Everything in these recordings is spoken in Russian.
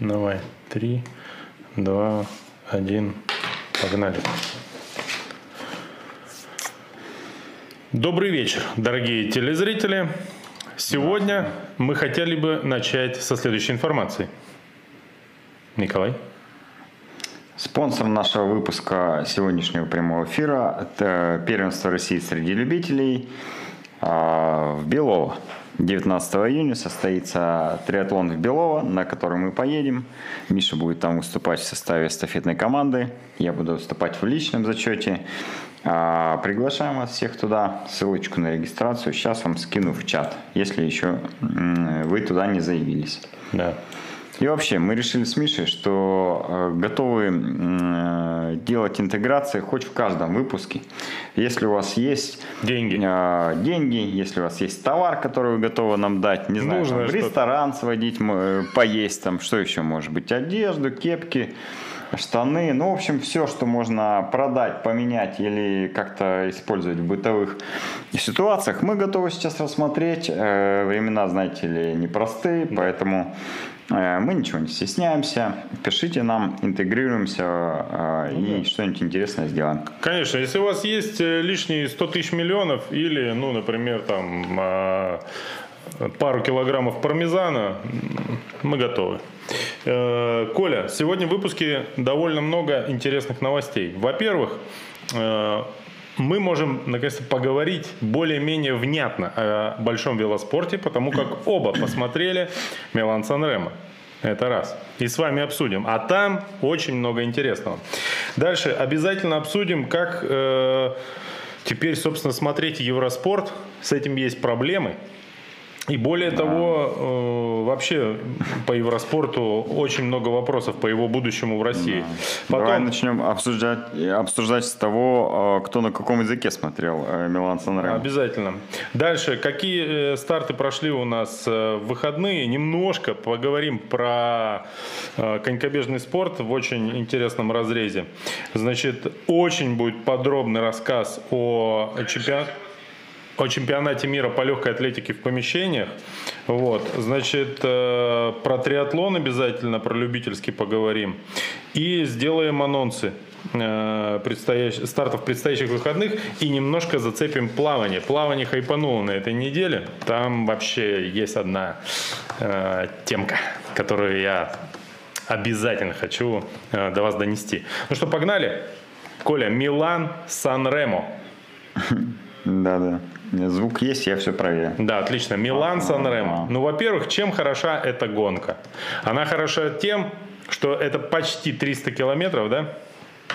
Давай. Три, два, один. Погнали. Добрый вечер, дорогие телезрители. Сегодня мы хотели бы начать со следующей информации. Николай. Спонсор нашего выпуска сегодняшнего прямого эфира – это первенство России среди любителей а, в Белово. 19 июня состоится триатлон в Белово, на который мы поедем. Миша будет там выступать в составе эстафетной команды. Я буду выступать в личном зачете. А, приглашаем вас всех туда. Ссылочку на регистрацию сейчас вам скину в чат, если еще вы туда не заявились. Да. И вообще, мы решили с Мишей, что э, готовы э, делать интеграции хоть в каждом выпуске. Если у вас есть деньги, э, деньги если у вас есть товар, который вы готовы нам дать, не знаю, там, в ресторан сводить, поесть, там, что еще может быть, одежду, кепки, штаны, ну, в общем, все, что можно продать, поменять или как-то использовать в бытовых ситуациях, мы готовы сейчас рассмотреть. Времена, знаете ли, непростые, поэтому мы ничего не стесняемся. Пишите нам, интегрируемся э, ну, и да. что-нибудь интересное сделаем. Конечно, если у вас есть э, лишние 100 тысяч миллионов или, ну, например, там пару килограммов пармезана, мы готовы. Коля, сегодня в выпуске довольно много интересных новостей. Во-первых, мы можем наконец-то поговорить более-менее внятно о большом велоспорте, потому как оба посмотрели Милан Санремо. Это раз. И с вами обсудим. А там очень много интересного. Дальше обязательно обсудим, как э, теперь, собственно, смотреть Евроспорт. С этим есть проблемы. И более того, э, вообще по Евроспорту очень много вопросов по его будущему в России. Потом... Давай начнем обсуждать, обсуждать с того, э, кто на каком языке смотрел э, Милан Санремо. Обязательно. Дальше, какие старты прошли у нас в выходные? Немножко поговорим про конькобежный спорт в очень интересном разрезе. Значит, очень будет подробный рассказ о чемпионате о чемпионате мира по легкой атлетике в помещениях. Вот, значит, э, про триатлон обязательно, про любительский поговорим. И сделаем анонсы э, предстоящих, стартов предстоящих выходных и немножко зацепим плавание. Плавание хайпануло на этой неделе. Там вообще есть одна э, темка, которую я обязательно хочу э, до вас донести. Ну что, погнали? Коля, Милан, Сан-Ремо. Да-да. Звук есть, я все проверю. Да, отлично. Милан Сан-Ремо. Ну, во-первых, чем хороша эта гонка? Она хороша тем, что это почти 300 километров, да?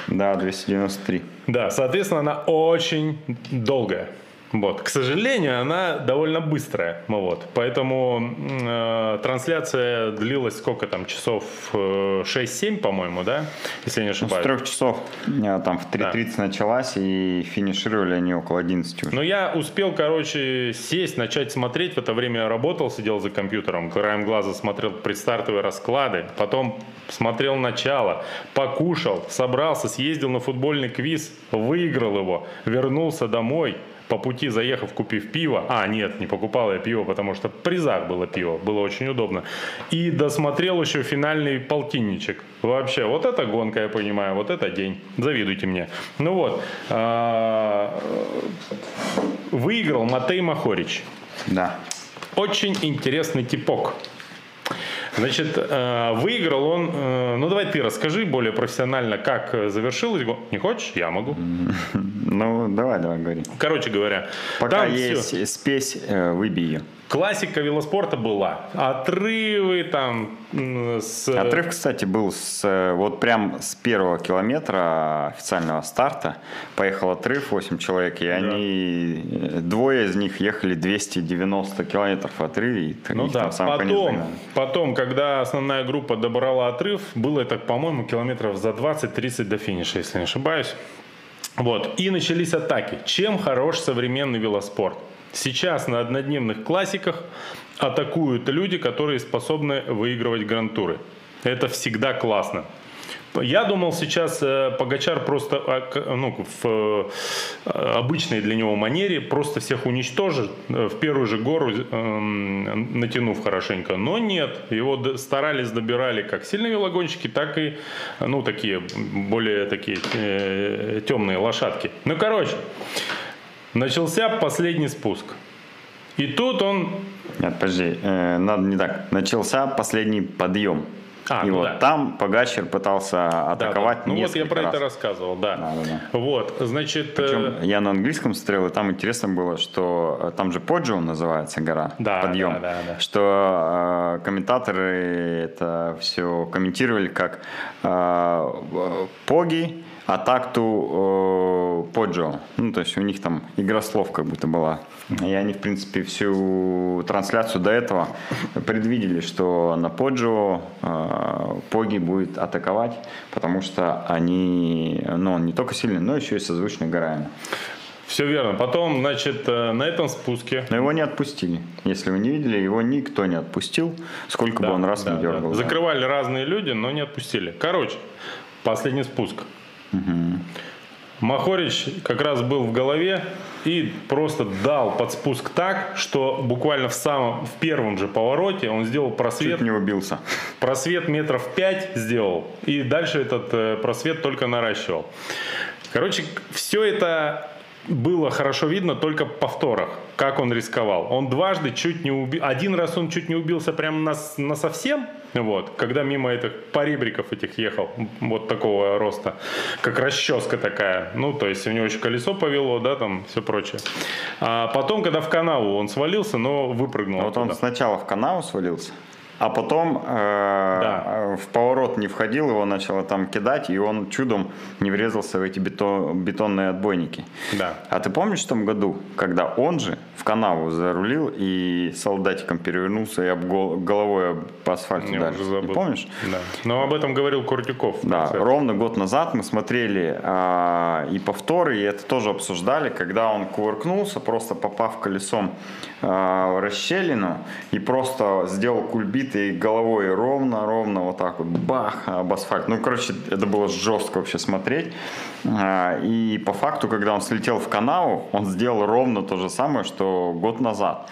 Да, 293. Да, соответственно, она очень долгая. Вот. К сожалению, она довольно быстрая. Вот. Поэтому э, трансляция длилась сколько там, часов 6-7, э, по-моему, да? Если я не ошибаюсь. С трех часов. Там в 3.30 да. началась и финишировали они около 11 уже. Ну, я успел, короче, сесть, начать смотреть. В это время я работал, сидел за компьютером. Краем глаза смотрел предстартовые расклады. Потом смотрел начало, покушал, собрался, съездил на футбольный квиз, выиграл его, вернулся домой – по пути заехав, купив пиво, а нет, не покупал я пиво, потому что в призах было пиво, было очень удобно, и досмотрел еще финальный полтинничек. Вообще, вот это гонка, я понимаю, вот это день. Завидуйте мне. Ну вот, а, выиграл Матей Махорич. Да. Очень интересный типок. Значит, э, выиграл он, э, ну давай ты расскажи более профессионально, как завершилось. Не хочешь? Я могу. Ну, давай, давай, говори. Короче говоря. Пока есть все. спесь, э, выбей ее. Классика велоспорта была. Отрывы там с... Отрыв, кстати, был с, вот прям с первого километра официального старта. Поехал отрыв, 8 человек, и да. они, двое из них ехали 290 километров в отрыве. И ну да, потом, потом, когда основная группа добрала отрыв, было это, по-моему, километров за 20-30 до финиша, если не ошибаюсь. Вот. И начались атаки. Чем хорош современный велоспорт? Сейчас на однодневных классиках атакуют люди, которые способны выигрывать грантуры. Это всегда классно. Я думал сейчас э, Погачар просто а, ну, в э, обычной для него манере просто всех уничтожит э, в первую же гору, натянув хорошенько. Но нет, его старались, добирали как сильные велогонщики, так и ну, такие более такие темные лошадки. Ну, короче, начался последний спуск. И тут он... Нет, подожди, э, надо не так. Начался последний подъем. А, и ну вот да. там Погачер пытался атаковать да, да. Ну вот я про раз. это рассказывал, да. да, да, да. Вот, значит... Причем э... я на английском смотрел, и там интересно было, что э, там же Поджо называется гора, да, подъем, да, да, да. что э, комментаторы это все комментировали как э, Поги а такту э, Поджо. Ну, то есть у них там игра слов как будто была. И они, в принципе, всю трансляцию до этого предвидели, что на Поджо э, Поги будет атаковать, потому что они, ну, он не только сильный, но еще и созвучный Гараем. Все верно. Потом, значит, э, на этом спуске... Но его не отпустили. Если вы не видели, его никто не отпустил, сколько да, бы он раз да, не дергал. Да. Закрывали разные люди, но не отпустили. Короче, последний спуск. Угу. Махорич как раз был в голове и просто дал под спуск так, что буквально в самом, в первом же повороте он сделал просвет. Чуть не убился. Просвет метров 5 сделал. И дальше этот э, просвет только наращивал. Короче, все это было хорошо видно только повторах, как он рисковал. Он дважды чуть не убил, один раз он чуть не убился прям на, на совсем, вот, когда мимо этих поребриков этих ехал, вот такого роста, как расческа такая, ну, то есть у него еще колесо повело, да, там, все прочее. А потом, когда в канаву он свалился, но выпрыгнул. А вот он сначала в канаву свалился? А потом э, да. в поворот не входил, его начало там кидать, и он чудом не врезался в эти бетон, бетонные отбойники. Да. А ты помнишь в том году, когда он же в канаву зарулил и солдатиком перевернулся и об головой об асфальт ударил? Уже забыл. Не помнишь? Да. Но об этом говорил Куртюков. Да, ровно год назад мы смотрели э, и повторы, и это тоже обсуждали, когда он кувыркнулся, просто попав колесом э, в расщелину и просто сделал кульбит и головой ровно-ровно вот так вот бах об асфальт. Ну, короче, это было жестко вообще смотреть. А, и по факту, когда он слетел в канаву, он сделал ровно то же самое, что год назад.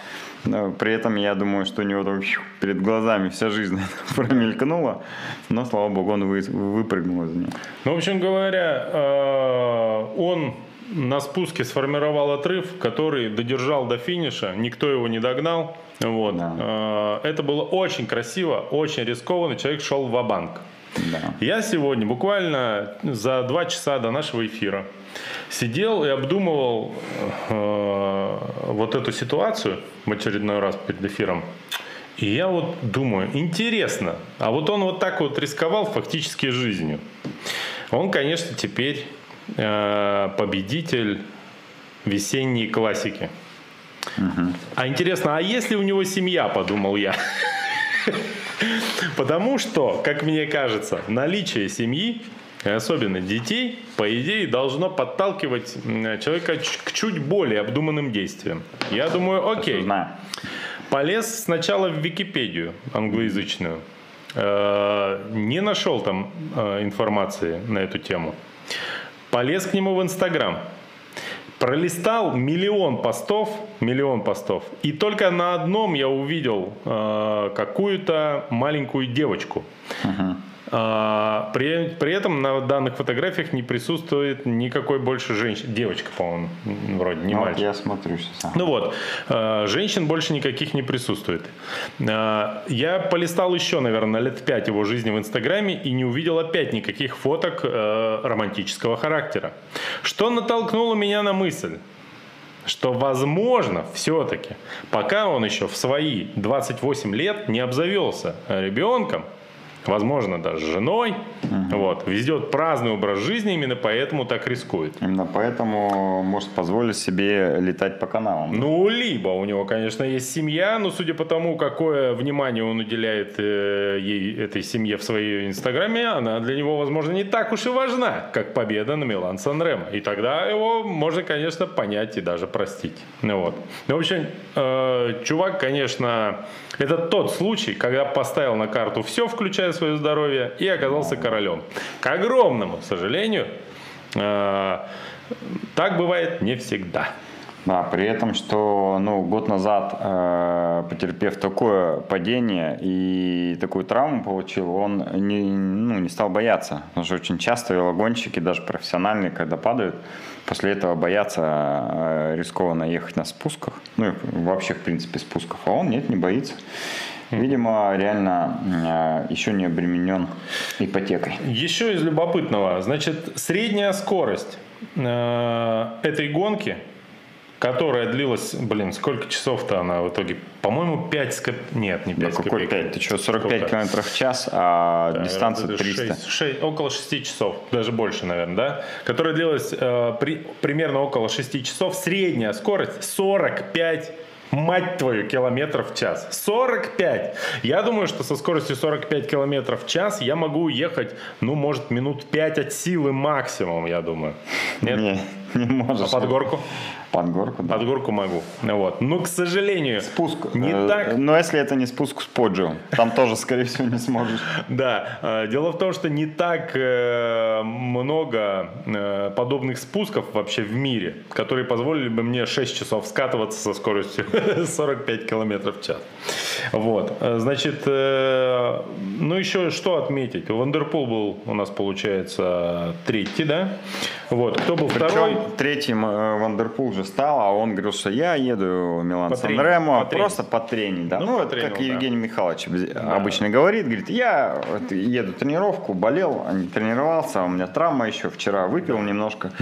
При этом я думаю, что у него там перед глазами вся жизнь промелькнула, но, слава богу, он выпрыгнул из нее. Ну, в общем говоря, э, он на спуске сформировал отрыв, который додержал до финиша, никто его не догнал. Вот. Да. Э, это было очень красиво, очень рискованно, человек шел в банк да. Я сегодня буквально за два часа до нашего эфира сидел и обдумывал э, вот эту ситуацию в очередной раз перед эфиром. И я вот думаю, интересно, а вот он вот так вот рисковал фактически жизнью. Он, конечно, теперь э, победитель весенней классики. Угу. А интересно, а если у него семья, подумал я. Потому что, как мне кажется, наличие семьи, особенно детей, по идее, должно подталкивать человека к чуть более обдуманным действиям. Я думаю, окей. Полез сначала в Википедию англоязычную. Э, не нашел там э, информации на эту тему. Полез к нему в Инстаграм пролистал миллион постов, миллион постов, и только на одном я увидел э, какую-то маленькую девочку. Uh-huh. А, при, при этом на данных фотографиях не присутствует никакой больше женщин. Девочка, по-моему, вроде, не ну, мальчик. Я смотрю сейчас. Ну вот, а, женщин больше никаких не присутствует. Я полистал еще, наверное, лет пять его жизни в Инстаграме и не увидел опять никаких фоток романтического характера. Что натолкнуло меня на мысль? что возможно все-таки, пока он еще в свои 28 лет не обзавелся ребенком, возможно, даже женой, угу. вот, ведет праздный образ жизни, именно поэтому так рискует. Именно поэтому может позволить себе летать по каналам. Ну, либо у него, конечно, есть семья, но судя по тому, какое внимание он уделяет э, ей, этой семье в своей инстаграме, она для него, возможно, не так уж и важна, как победа на Милан Сан Ремо. И тогда его можно, конечно, понять и даже простить. Ну, вот. Ну, в общем, э, чувак, конечно, это тот случай, когда поставил на карту все, включая спасая свое здоровье, и оказался королем. К огромному сожалению, э, так бывает не всегда. Да, при этом, что ну, год назад, э, потерпев такое падение и такую травму получил, он не, ну, не стал бояться. Потому что очень часто велогонщики, даже профессиональные, когда падают, после этого боятся э, рискованно ехать на спусках. Ну, вообще, в принципе, спусков. А он нет, не боится. Видимо, реально э, еще не обременен ипотекой. Еще из любопытного. Значит, средняя скорость э, этой гонки – которая длилась, блин, сколько часов-то она в итоге? По-моему, 5 скоп... Нет, не 5 да какой 5? Ты что, 45 сколько? километров в час, а да, дистанция 300? 6, 6, около 6 часов, даже больше, наверное, да? Которая длилась э, при, примерно около 6 часов. Средняя скорость 45 мать твою, километров в час. 45! Я думаю, что со скоростью 45 километров в час я могу ехать, ну, может, минут 5 от силы максимум, я думаю. Нет? Не, можешь. А под горку? Под горку, да. Под горку могу. Вот. Но, к сожалению, спуск. Не э, так. Но если это не спуск с поджио, там тоже, скорее всего, не сможешь. Да. Э, дело в том, что не так э, много подобных спусков вообще в мире, которые позволили бы мне 6 часов скатываться со скоростью 45 километров в час. Вот. Значит, ну еще что отметить? Вандерпул был у нас, получается, третий, да? Вот. Кто был Причем второй? Третьим Вандерпул же стал, а он говорил, что я еду Милан Сан-Ремо просто потренить. Да. Ну, ну вот, как Евгений да. Михайлович да. обычно говорит, говорит, я еду тренировку, болел, а не тренировался, у меня травма еще, вчера выпил да. немножко.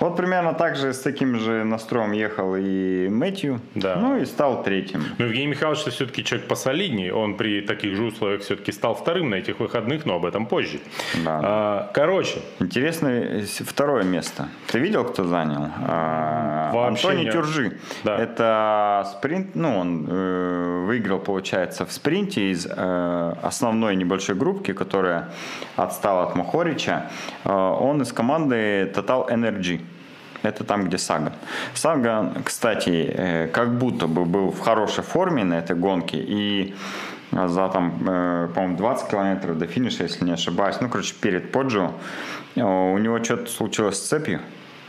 Вот примерно так же с таким же настроем ехал и Мэтью, да. ну и стал третьим. Но Евгений Михайлович все-таки человек посолиднее, он при таких же условиях все-таки стал вторым на этих выходных, но об этом позже. Да. А, короче. Интересное второе место. Ты видел, кто занял? А, Вообще Антоний нет. Тюржи. Да. Это спринт, ну, он э, выиграл, получается, в спринте из э, основной небольшой группки, которая отстала от Махорича. Э, он из команды Total Energy. Это там, где Саган. Саган, кстати, э, как будто бы был в хорошей форме на этой гонке. И за там, э, по-моему, 20 километров до финиша, если не ошибаюсь, ну, короче, перед Поджо, э, у него что-то случилось с цепью,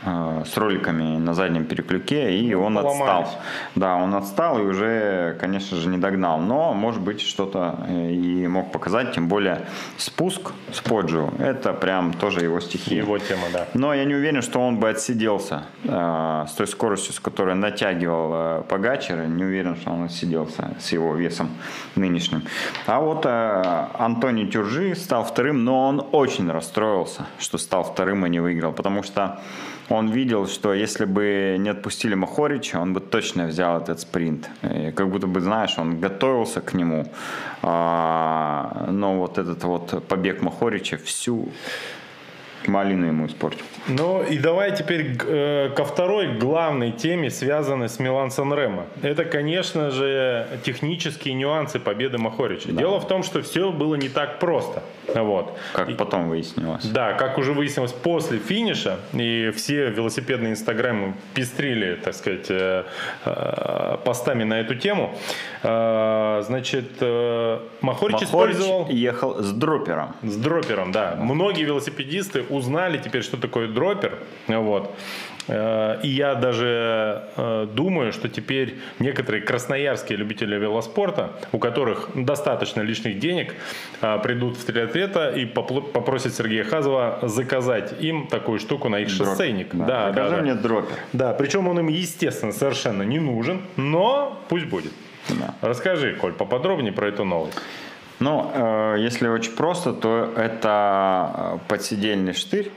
с роликами на заднем переклюке, и он Поломались. отстал. Да, он отстал и уже, конечно же, не догнал. Но, может быть, что-то э, и мог показать, тем более спуск с Поджио, это прям тоже его стихия. Его тема, да. Но я не уверен, что он бы отсиделся э, с той скоростью, с которой натягивал э, Погачер. Не уверен, что он отсиделся с его весом нынешним. А вот э, Антоний Тюржи стал вторым, но он очень расстроился, что стал вторым и не выиграл, потому что он видел, что если бы не отпустили Махорича, он бы точно взял этот спринт. И как будто бы, знаешь, он готовился к нему. А, но вот этот вот побег Махорича всю малину ему испортил. Ну и давай теперь э, ко второй главной теме, связанной с Милан Санремо. Это, конечно же, технические нюансы победы Махорича. Да. Дело в том, что все было не так просто. Вот. Как и, потом выяснилось. Да, как уже выяснилось после финиша, и все велосипедные инстаграмы пестрили, так сказать, э, э, постами на эту тему. Э, значит, э, Махорич, Махорич использовал... ехал с дропером. С дропером, да. Многие велосипедисты узнали теперь, что такое дропер. Вот. Э, и я даже э, думаю, что теперь некоторые красноярские любители велоспорта, у которых достаточно лишних денег, э, придут в триатлета и попросят Сергея Хазова заказать им такую штуку на их Дроп. шоссейник. Да, да, Покажи да, мне дропер. Да, причем он им, естественно, совершенно не нужен, но пусть будет. Да. Расскажи, Коль, поподробнее про эту новость. Ну, э, если очень просто, то это подсидельный штырь,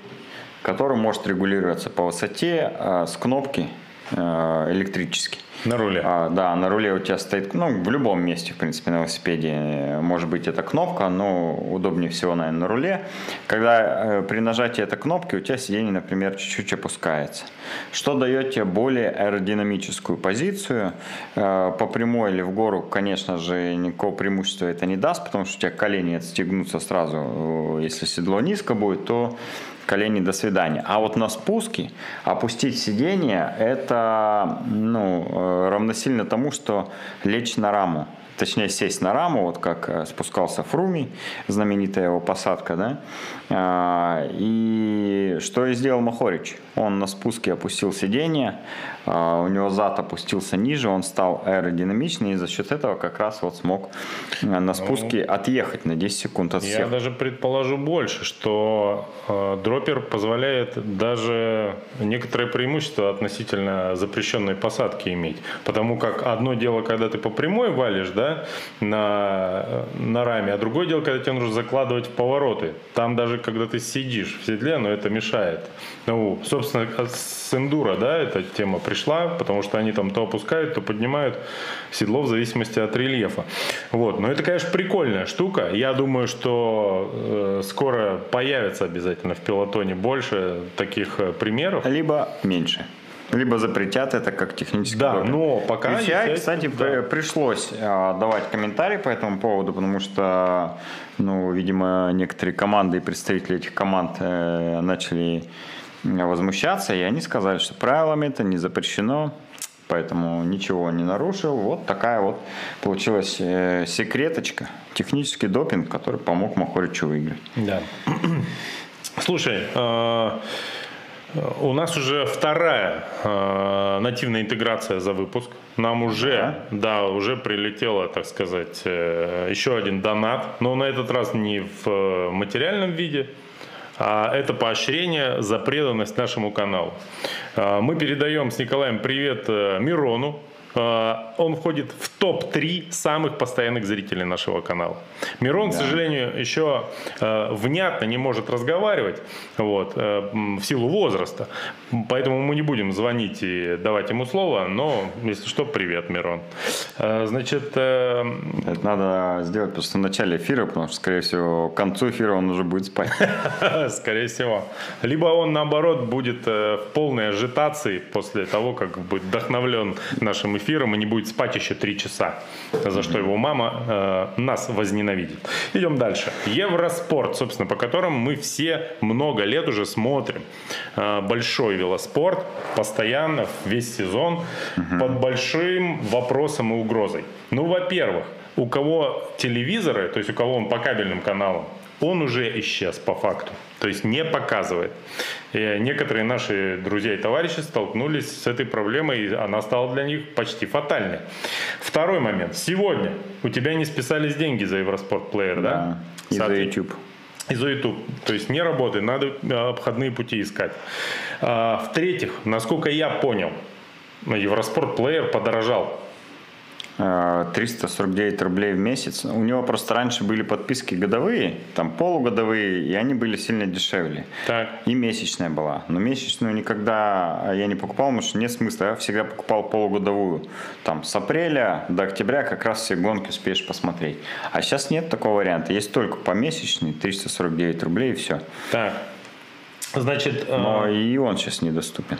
который может регулироваться по высоте э, с кнопки э, электрически. На руле? А, да, на руле у тебя стоит, ну, в любом месте, в принципе, на велосипеде может быть эта кнопка, но удобнее всего, наверное, на руле. Когда э, при нажатии этой кнопки у тебя сиденье, например, чуть-чуть опускается, что дает тебе более аэродинамическую позицию. Э, по прямой или в гору, конечно же, никакого преимущества это не даст, потому что у тебя колени отстегнутся сразу. Если седло низко будет, то колени до свидания. А вот на спуске опустить сиденье, это ну, э, равносильно тому, что лечь на раму. точнее сесть на раму, вот как э, спускался Фруми, знаменитая его посадка, да. А, и что и сделал Махорич? Он на спуске опустил сиденье, у него зад опустился ниже, он стал аэродинамичный, и за счет этого как раз вот смог э, на спуске ну, отъехать на 10 секунд от всех. Я даже предположу больше, что э, дроппер позволяет даже некоторые преимущества относительно запрещенной посадки иметь. Потому как одно дело, когда ты по прямой валишь, да, на, на раме, а другое дело, когда тебе нужно закладывать в повороты. Там даже когда ты сидишь в седле, но это мешает. Ну, собственно, с эндуро, да, эта тема пришла, потому что они там то опускают, то поднимают седло в зависимости от рельефа. Вот. Но это, конечно, прикольная штука. Я думаю, что э, скоро появится обязательно в пилотоне больше таких э, примеров. Либо меньше. Либо запретят это как технический Да, допинг. но пока... VCI, кстати, да. пришлось а, давать комментарии по этому поводу, потому что, ну, видимо, некоторые команды и представители этих команд э, начали возмущаться, и они сказали, что правилами это не запрещено, поэтому ничего не нарушил. Вот такая вот получилась э, секреточка, технический допинг, который помог Махоричу выиграть. Да. Слушай, э, у нас уже вторая э, нативная интеграция за выпуск. Нам уже, да. да, уже прилетело, так сказать, э, еще один донат, но на этот раз не в э, материальном виде, а это поощрение за преданность нашему каналу. Э, мы передаем с Николаем привет э, Мирону, а, он входит в топ-3 самых постоянных зрителей нашего канала. Мирон, да. к сожалению, еще э, внятно не может разговаривать вот, э, в силу возраста. Поэтому мы не будем звонить и давать ему слово. Но, если что, привет, Мирон. Э, значит... Это надо сделать просто в начале эфира, потому что, скорее всего, к концу эфира он уже будет спать. Скорее всего. Либо он, наоборот, будет в полной ажитации после того, как будет вдохновлен нашим эфиром и не будет спать еще три часа, за что его мама э, нас возненавидит. Идем дальше. Евроспорт, собственно, по которому мы все много лет уже смотрим. Э, большой велоспорт, постоянно, весь сезон, угу. под большим вопросом и угрозой. Ну, во-первых, у кого телевизоры, то есть у кого он по кабельным каналам, он уже исчез по факту. То есть не показывает. И некоторые наши друзья и товарищи столкнулись с этой проблемой, и она стала для них почти фатальной. Второй момент. Сегодня у тебя не списались деньги за Евроспорт Плеер, да? да? И за YouTube. И за YouTube. То есть не работает, надо а, обходные пути искать. А, в-третьих, насколько я понял, Евроспорт Плеер подорожал 349 рублей в месяц. У него просто раньше были подписки годовые, там полугодовые, и они были сильно дешевле. Так. И месячная была. Но месячную никогда я не покупал, потому что нет смысла. Я всегда покупал полугодовую. Там с апреля до октября как раз все гонки успеешь посмотреть. А сейчас нет такого варианта. Есть только помесячный, 349 рублей и все. Так. Значит, Но э... и он сейчас недоступен.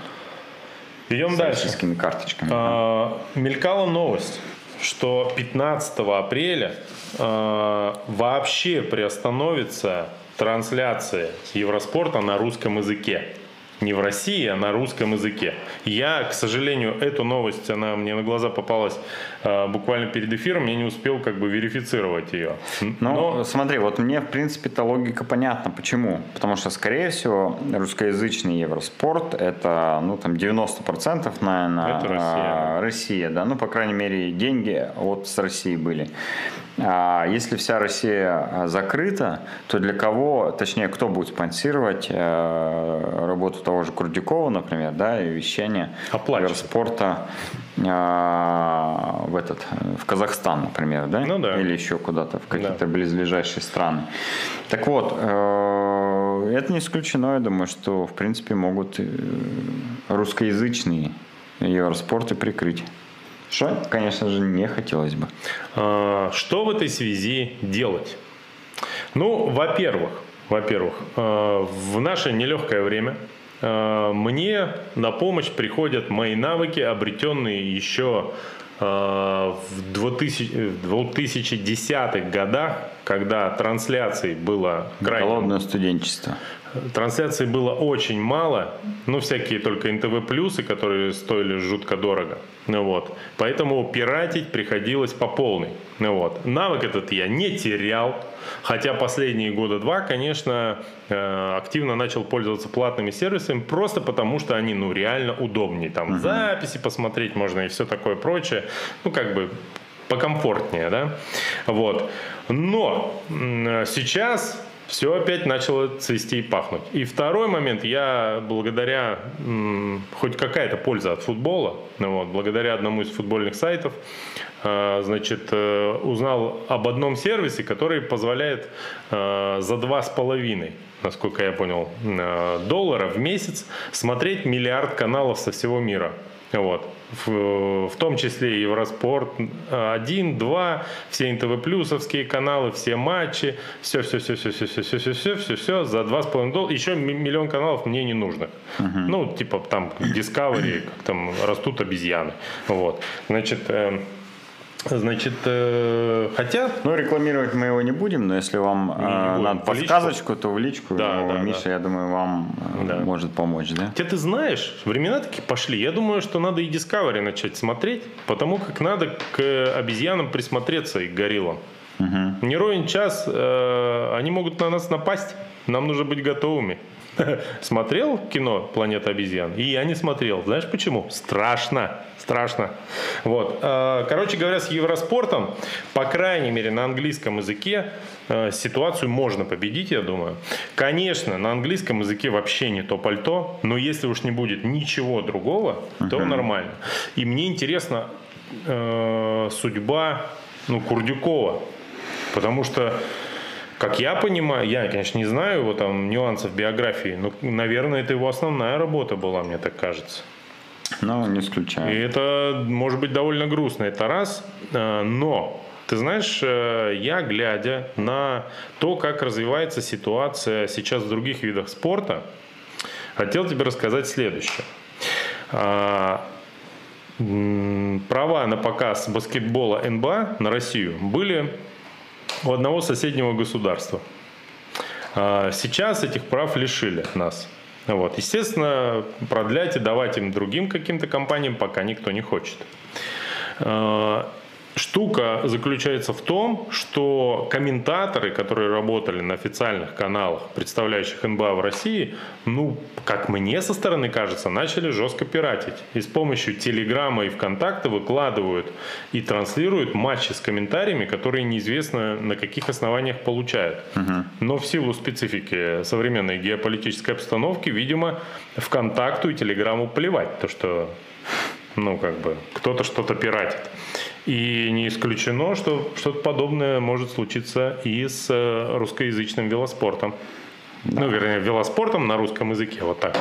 Идем с дальше. С карточками. А, мелькала новость что 15 апреля э, вообще приостановится трансляция Евроспорта на русском языке не в России, а на русском языке. Я, к сожалению, эту новость, она мне на глаза попалась э, буквально перед эфиром, я не успел как бы верифицировать ее. Ну, Но... смотри, вот мне, в принципе, эта логика понятна. Почему? Потому что, скорее всего, русскоязычный Евроспорт это, ну, там, 90% наверное, это Россия. Россия, да, ну, по крайней мере, деньги вот с России были. А если вся Россия а, закрыта, то для кого, точнее, кто будет спонсировать э, работу того же Курдюкова, например, да, и вещание спорта э, в этот в Казахстан, например, да, ну, да. или еще куда-то в какие-то да. близлежащие страны. Так вот, э, это не исключено, я думаю, что в принципе могут э, русскоязычные Евроспорты прикрыть. Что, конечно же, не хотелось бы. А, что в этой связи делать? Ну, во-первых, во-первых, а, в наше нелегкое время а, мне на помощь приходят мои навыки, обретенные еще в 2010-х годах, когда трансляций было крайне... Голодное студенчество. Трансляций было очень мало, ну, всякие только НТВ плюсы, которые стоили жутко дорого. Ну, вот. Поэтому пиратить приходилось по полной. Ну, вот. Навык этот я не терял, хотя последние года два, конечно, э, активно начал пользоваться платными сервисами, просто потому что они, ну, реально удобнее. Там угу. записи посмотреть можно и все такое прочее. Ну, как бы покомфортнее, да. Вот. Но сейчас все опять начало цвести и пахнуть. И второй момент, я благодаря, м, хоть какая-то польза от футбола, ну вот, благодаря одному из футбольных сайтов, э, значит, э, узнал об одном сервисе, который позволяет э, за два с половиной насколько я понял, э, доллара в месяц смотреть миллиард каналов со всего мира. Вот в, в том числе Евроспорт 1, 2, все НТВ плюсовские каналы, все матчи, все, все, все, все, все, все, все, все, все, все, все за 2,5 доллара. Еще миллион каналов мне не нужно. Uh-huh. Ну, типа там Discovery, как там растут обезьяны. Вот. Значит, э, Значит, э, хотя... Ну, рекламировать мы его не будем, но если вам э, надо подсказочку, то в личку. Да, ну, да, Миша, да. я думаю, вам э, да. может помочь, да? Хотя ты знаешь, времена такие пошли. Я думаю, что надо и Discovery начать смотреть, потому как надо к обезьянам присмотреться и к гориллам. Угу. Не ровен час, э, они могут на нас напасть. Нам нужно быть готовыми. Смотрел кино «Планета обезьян»? И я не смотрел. Знаешь почему? Страшно. Страшно. Вот. Э, короче говоря, с Евроспортом, по крайней мере, на английском языке э, ситуацию можно победить, я думаю. Конечно, на английском языке вообще не то пальто, но если уж не будет ничего другого, то uh-huh. нормально. И мне интересна э, судьба ну, Курдюкова. Потому что как я понимаю, я, конечно, не знаю его там нюансов биографии, но, наверное, это его основная работа была, мне так кажется. Ну, не исключаю. И это может быть довольно грустно, это раз. А, но ты знаешь, э, я глядя на то, как развивается ситуация сейчас в других видах спорта, хотел тебе рассказать следующее. А, права на показ баскетбола НБА на Россию были у одного соседнего государства. А, сейчас этих прав лишили нас. Вот. Естественно, продлять и давать им другим каким-то компаниям пока никто не хочет. Штука заключается в том, что комментаторы, которые работали на официальных каналах, представляющих НБА в России, ну, как мне со стороны кажется, начали жестко пиратить. И с помощью Телеграма и ВКонтакта выкладывают и транслируют матчи с комментариями, которые неизвестно на каких основаниях получают. Угу. Но в силу специфики современной геополитической обстановки, видимо, ВКонтакту и Телеграму плевать, то что ну, как бы, кто-то что-то пиратит. И не исключено, что что-то подобное может случиться и с э, русскоязычным велоспортом. Да. Ну, вернее, велоспортом на русском языке, вот так.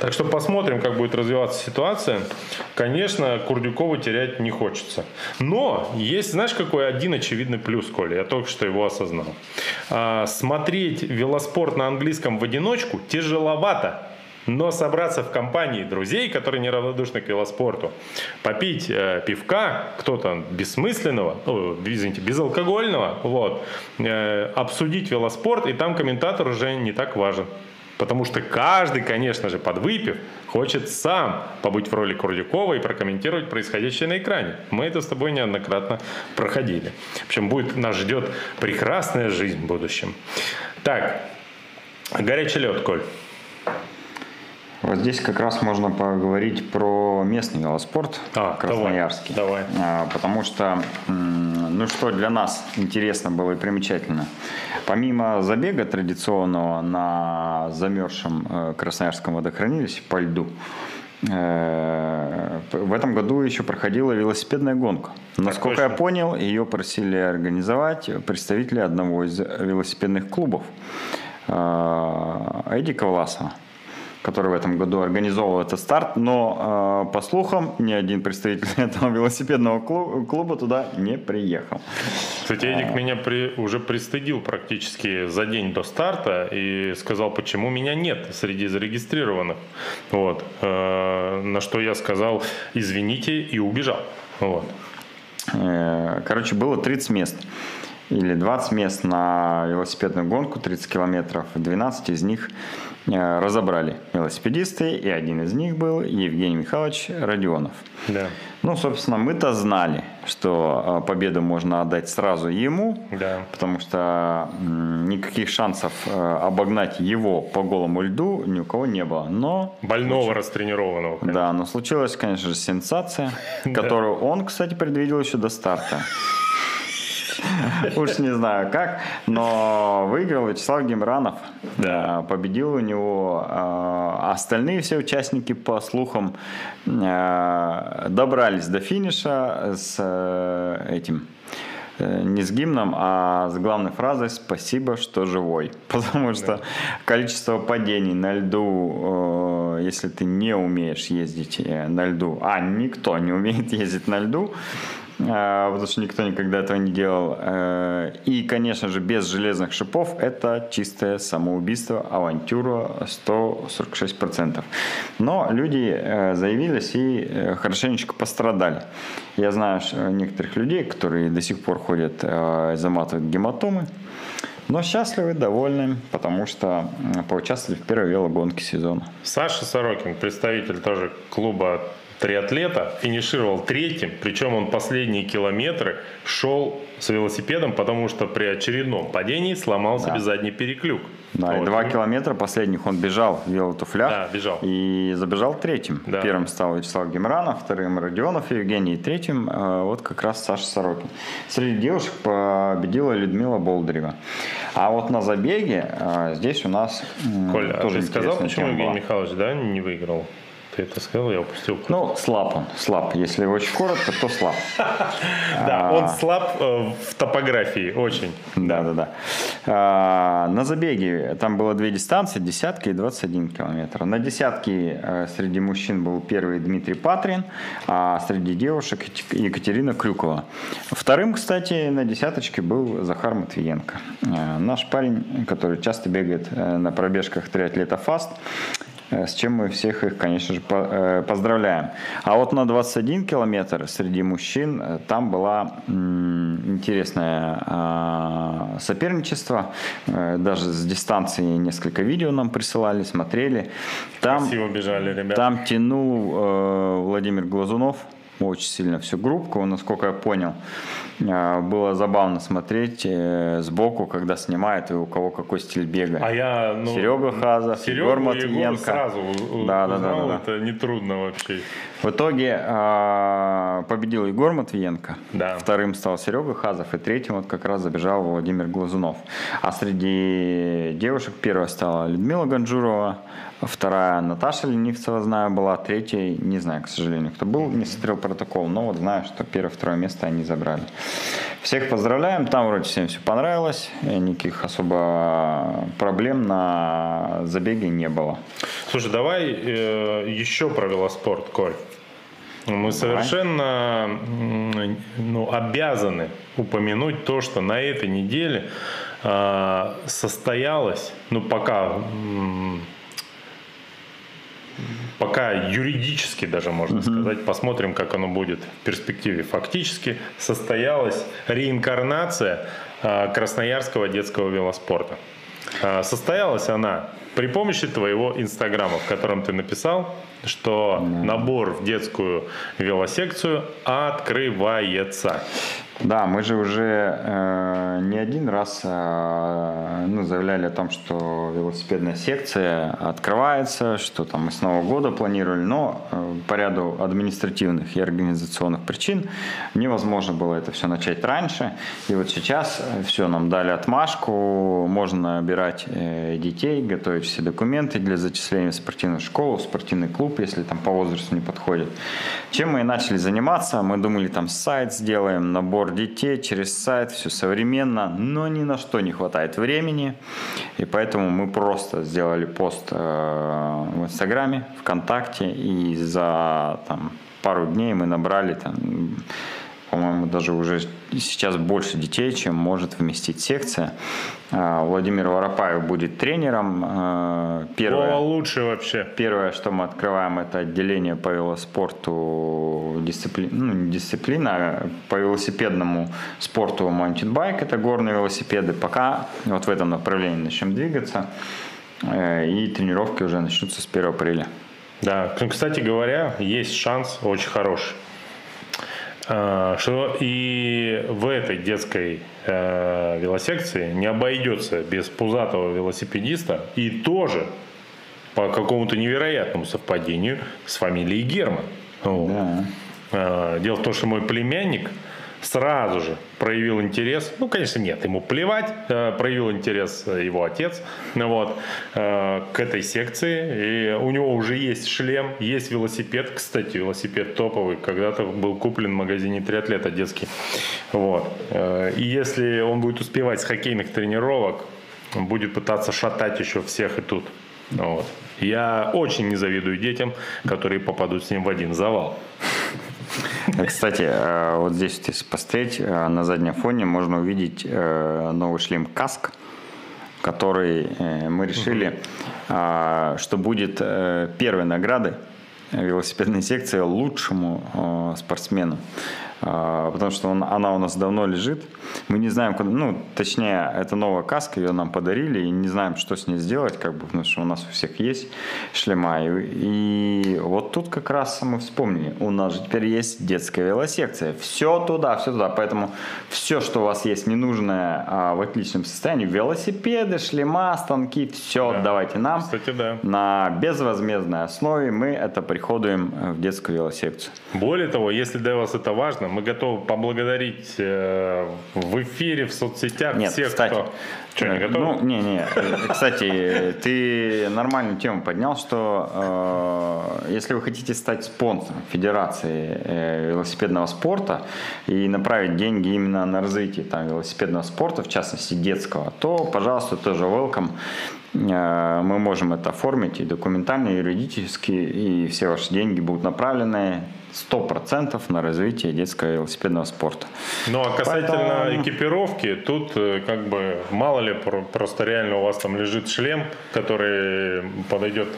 Так что посмотрим, как будет развиваться ситуация. Конечно, Курдюкову терять не хочется. Но есть, знаешь, какой один очевидный плюс, Коля, я только что его осознал. А, смотреть велоспорт на английском в одиночку тяжеловато. Но собраться в компании друзей, которые неравнодушны к велоспорту, попить э, пивка, кто-то бессмысленного, ну, извините, безалкогольного, вот, э, обсудить велоспорт, и там комментатор уже не так важен. Потому что каждый, конечно же, подвыпив, хочет сам побыть в роли Курдюкова и прокомментировать происходящее на экране. Мы это с тобой неоднократно проходили. В общем, будет, нас ждет прекрасная жизнь в будущем. Так, горячий лед, Коль. Вот здесь как раз можно поговорить про местный велоспорт а, красноярский. Давай, давай. Потому что, ну что для нас интересно было и примечательно. Помимо забега традиционного на замерзшем э, Красноярском водохранилище по льду, э, в этом году еще проходила велосипедная гонка. Насколько точно. я понял, ее просили организовать представители одного из велосипедных клубов э, Эдика Власова который в этом году организовывал этот старт, но э, по слухам ни один представитель этого велосипедного клуба, туда не приехал. Кстати, Эдик а... меня при, уже пристыдил практически за день до старта и сказал, почему меня нет среди зарегистрированных. Вот. Э, на что я сказал, извините, и убежал. Вот. Э, короче, было 30 мест. или 20 мест на велосипедную гонку 30 километров. 12 из них разобрали велосипедисты, и один из них был Евгений Михайлович Родионов. Да. Ну, собственно, мы-то знали, что э, победу можно отдать сразу ему, Да. потому что никаких шансов э, обогнать его по голому льду ни у кого не было. Но Больного растренированного. конечно. да, но случилась, конечно же, сенсация, которую он, кстати, предвидел еще до старта. Уж не знаю как, но выиграл Вячеслав Гемранов. Да. Э, Победил у него. а Остальные все участники, по слухам, э, добрались до финиша с э, этим э, не с гимном, а с главной фразой «Спасибо, что живой». Потому что количество падений на льду, э, если ты не умеешь ездить на льду, а никто не умеет ездить на льду, потому что никто никогда этого не делал, э, и, конечно же, без железных шипов, это чистое самоубийство, авантюра 146%. Но люди э, заявились и э, хорошенечко пострадали. Я знаю некоторых людей, которые до сих пор ходят, заматывают гематомы, но счастливы, довольны, потому что поучаствовали в первой велогонке сезона. Саша Сорокин, представитель тоже клуба триатлета, финишировал третьим, причем он последние километры шел с велосипедом, потому что при очередном падении сломал себе задний переклюк. Да, и Вот. два километра последних он бежал в велотуфлях. Да, бежал. И забежал третьим. Да. Первым стал Вячеслав Гемранов, вторым Родионов Евгений, и третьим э, вот как раз Саша Сорокин. Среди девушек победила Людмила Болдырева. А вот на забеге э, здесь у нас Коля, а тоже ты сказал, почему тема Евгений была. Михайлович да, не выиграл? Ты это сказал, я упустил. Ну, слаб он, слаб. Если очень коротко, то слаб. да, он слаб э, в топографии, очень. Да, да, да. А, на забеге там было две дистанции, десятки и 21 километр. На десятке э, среди мужчин был первый Дмитрий Патрин, а среди девушек Ек- Екатерина Крюкова. Вторым, кстати, на десяточке был Захар Матвиенко. Э, Наш парень, который часто бегает на пробежках триатлета ФАСТ, с чем мы всех их, конечно же, э, поздравляем. А вот на 21 километр среди мужчин э, там была интересное а, соперничество. Э, Даже с дистанции несколько видео нам присылали, смотрели. Там, Красиво бежали ребята. там тянул э, Владимир Глазунов очень сильно всю группку, насколько я понял. Э, Было забавно смотреть э, сбоку, когда снимают и у кого какой стиль бега. А я, ну, Серега Хазов, Серегу Егор Матвиенко. сразу у- Да, узнал, да, да, да. это нетрудно вообще. В итоге э, победил Егор Матвиенко. Да. Вторым стал Серега Хазов. И третьим вот как раз забежал Владимир Глазунов. А среди девушек первая стала Людмила Ганжурова. Вторая Наташа Ленивцева, знаю, была. Третья, не знаю, к сожалению, кто был, не смотрел протокол. Но вот знаю, что первое, второе место они забрали. Всех поздравляем. Там вроде всем все понравилось. Никаких особо проблем на забеге не было. Слушай, давай э, еще про велоспорт, Коль. Мы совершенно ну, обязаны упомянуть то, что на этой неделе э, состоялось, ну пока, пока юридически даже можно сказать, посмотрим, как оно будет в перспективе. Фактически состоялась реинкарнация э, красноярского детского велоспорта. А, Состоялась она при помощи твоего инстаграма, в котором ты написал, что набор в детскую велосекцию открывается. Да, мы же уже э, не один раз э, ну, заявляли о том, что велосипедная секция открывается, что там мы с Нового года планировали, но э, по ряду административных и организационных причин невозможно было это все начать раньше. И вот сейчас все нам дали отмашку, можно набирать э, детей, готовить все документы для зачисления в спортивную школу, в спортивный клуб, если там по возрасту не подходит. Чем мы и начали заниматься, мы думали там сайт сделаем, набор детей через сайт, все современно, но ни на что не хватает времени, и поэтому мы просто сделали пост э, в Инстаграме, ВКонтакте, и за там, пару дней мы набрали там по-моему, даже уже сейчас больше детей, чем может вместить секция. А, Владимир Воропаев будет тренером. А, первое, О, лучше вообще. Первое, что мы открываем, это отделение по велоспорту, дисципли... ну, не дисциплина, а по велосипедному спорту маунтинбайк, это горные велосипеды. Пока вот в этом направлении начнем двигаться. Э, и тренировки уже начнутся с 1 апреля. Да, кстати говоря, есть шанс очень хороший что и в этой детской э, велосекции не обойдется без пузатого велосипедиста и тоже по какому-то невероятному совпадению с фамилией Герман. Да. Э, дело в том, что мой племянник – сразу же проявил интерес, ну, конечно, нет, ему плевать, э, проявил интерес его отец, вот, э, к этой секции, и у него уже есть шлем, есть велосипед, кстати, велосипед топовый, когда-то был куплен в магазине триатлета детский, вот, э, и если он будет успевать с хоккейных тренировок, он будет пытаться шатать еще всех и тут, вот. Я очень не завидую детям, которые попадут с ним в один завал. Кстати, э, вот здесь, если посмотреть, э, на заднем фоне можно увидеть э, новый шлем каск, который мы решили, что будет первой наградой велосипедной секции лучшему спортсмену. А, потому что он, она у нас давно лежит. Мы не знаем, куда, ну, точнее, это новая каска, ее нам подарили, и не знаем, что с ней сделать, как бы, потому что у нас у всех есть шлема. И, и вот тут как раз мы вспомнили, у нас же теперь есть детская велосекция. Все туда, все туда. Поэтому все, что у вас есть ненужное а, в отличном состоянии, велосипеды, шлема, станки, все да. давайте нам. Кстати, да. На безвозмездной основе мы это приходуем в детскую велосекцию. Более того, если для вас это важно, мы готовы поблагодарить э, в эфире, в соцсетях Нет, всех, кстати, кто... Что, не готов? Ну, не, не. Кстати, ты нормальную тему поднял, что э, если вы хотите стать спонсором Федерации э, велосипедного спорта и направить деньги именно на развитие там, велосипедного спорта, в частности детского, то, пожалуйста, тоже welcome. Э, мы можем это оформить и документально, и юридически, и все ваши деньги будут направлены 100% на развитие детского велосипедного спорта. Ну а касательно Поэтому... экипировки, тут э, как бы мало ли просто реально у вас там лежит шлем, который подойдет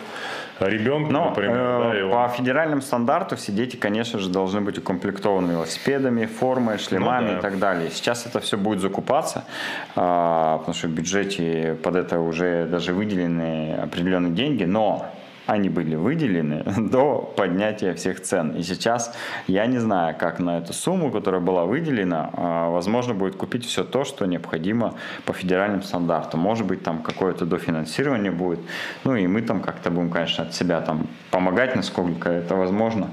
ребенку, Но, например. Э, да, его... По федеральному стандарту все дети, конечно же, должны быть укомплектованы велосипедами, формой, шлемами ну, да. и так далее. Сейчас это все будет закупаться, э, потому что в бюджете под это уже даже выделены определенные деньги, но они были выделены до поднятия всех цен. И сейчас я не знаю, как на эту сумму, которая была выделена, а, возможно будет купить все то, что необходимо по федеральным стандартам. Может быть, там какое-то дофинансирование будет. Ну и мы там как-то будем, конечно, от себя там помогать, насколько это возможно.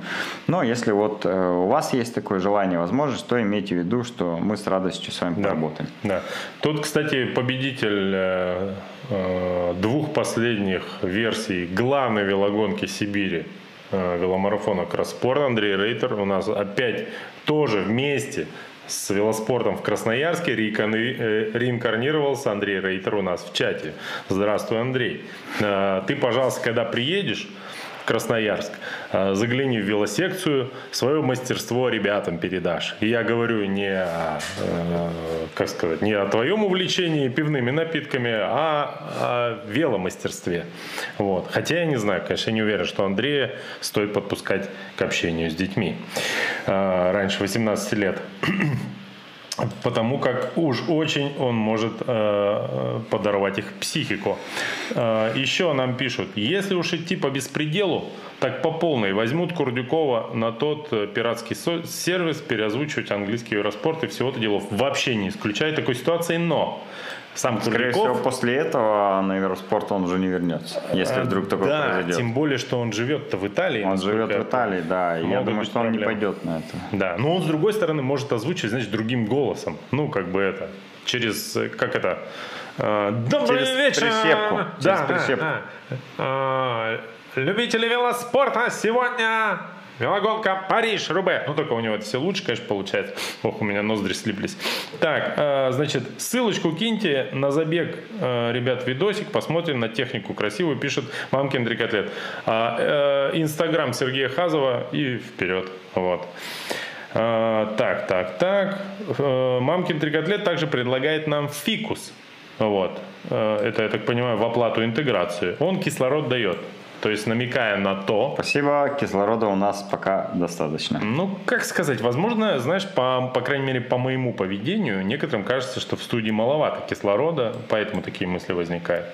Но если вот э, у вас есть такое желание, возможность, то имейте в виду, что мы с радостью с вами да. поработаем. Да. Тут, кстати, победитель э, Э, двух последних версий главной велогонки Сибири э, веломарафона Краспорт Андрей Рейтер у нас опять тоже вместе с велоспортом в Красноярске э, реинкарнировался Андрей Рейтер у нас в чате. Здравствуй, Андрей. Ты, пожалуйста, когда приедешь, Красноярск, э, загляни в велосекцию, свое мастерство ребятам передашь. И я говорю не о, э, как сказать, не о твоем увлечении пивными напитками, а о веломастерстве. Вот. Хотя я не знаю, конечно, я не уверен, что Андрея стоит подпускать к общению с детьми э, раньше 18 лет потому как уж очень он может э, подорвать их психику. Э, еще нам пишут, если уж идти по беспределу, так по полной возьмут Курдюкова на тот э, пиратский сервис переозвучивать английский Евроспорт и всего-то делов. Вообще не исключаю такой ситуации, но сам Скорее Курдюков... всего, после этого на Евроспорт он уже не вернется, если вдруг такое да, произойдет. тем более, что он живет-то в Италии. Он живет в Италии, да, и я думаю, что проблем. он не пойдет на это. Да, но он, с другой стороны, может озвучить, значит, другим голосом. Ну, как бы это, через, как это... Э, Добрый через вечер! Прищепку. Да, через прищепку. А, а, любители велоспорта сегодня Велогонка Париж, Рубе. Ну, только у него это все лучше, конечно, получается. Ох, у меня ноздри слиплись. Так, э, значит, ссылочку киньте на забег, э, ребят, видосик. Посмотрим на технику красивую. Пишет Мамкин Трикотлет. А, э, Инстаграм Сергея Хазова и вперед. Вот. А, так, так, так. Э, Мамкин трикотлет также предлагает нам фикус. Вот. Э, Это, я так понимаю, в оплату интеграции. Он кислород дает. То есть намекая на то, Спасибо, кислорода у нас пока достаточно. ну, как сказать, возможно, знаешь, по, по крайней мере, по моему поведению, некоторым кажется, что в студии маловато кислорода, поэтому такие мысли возникают.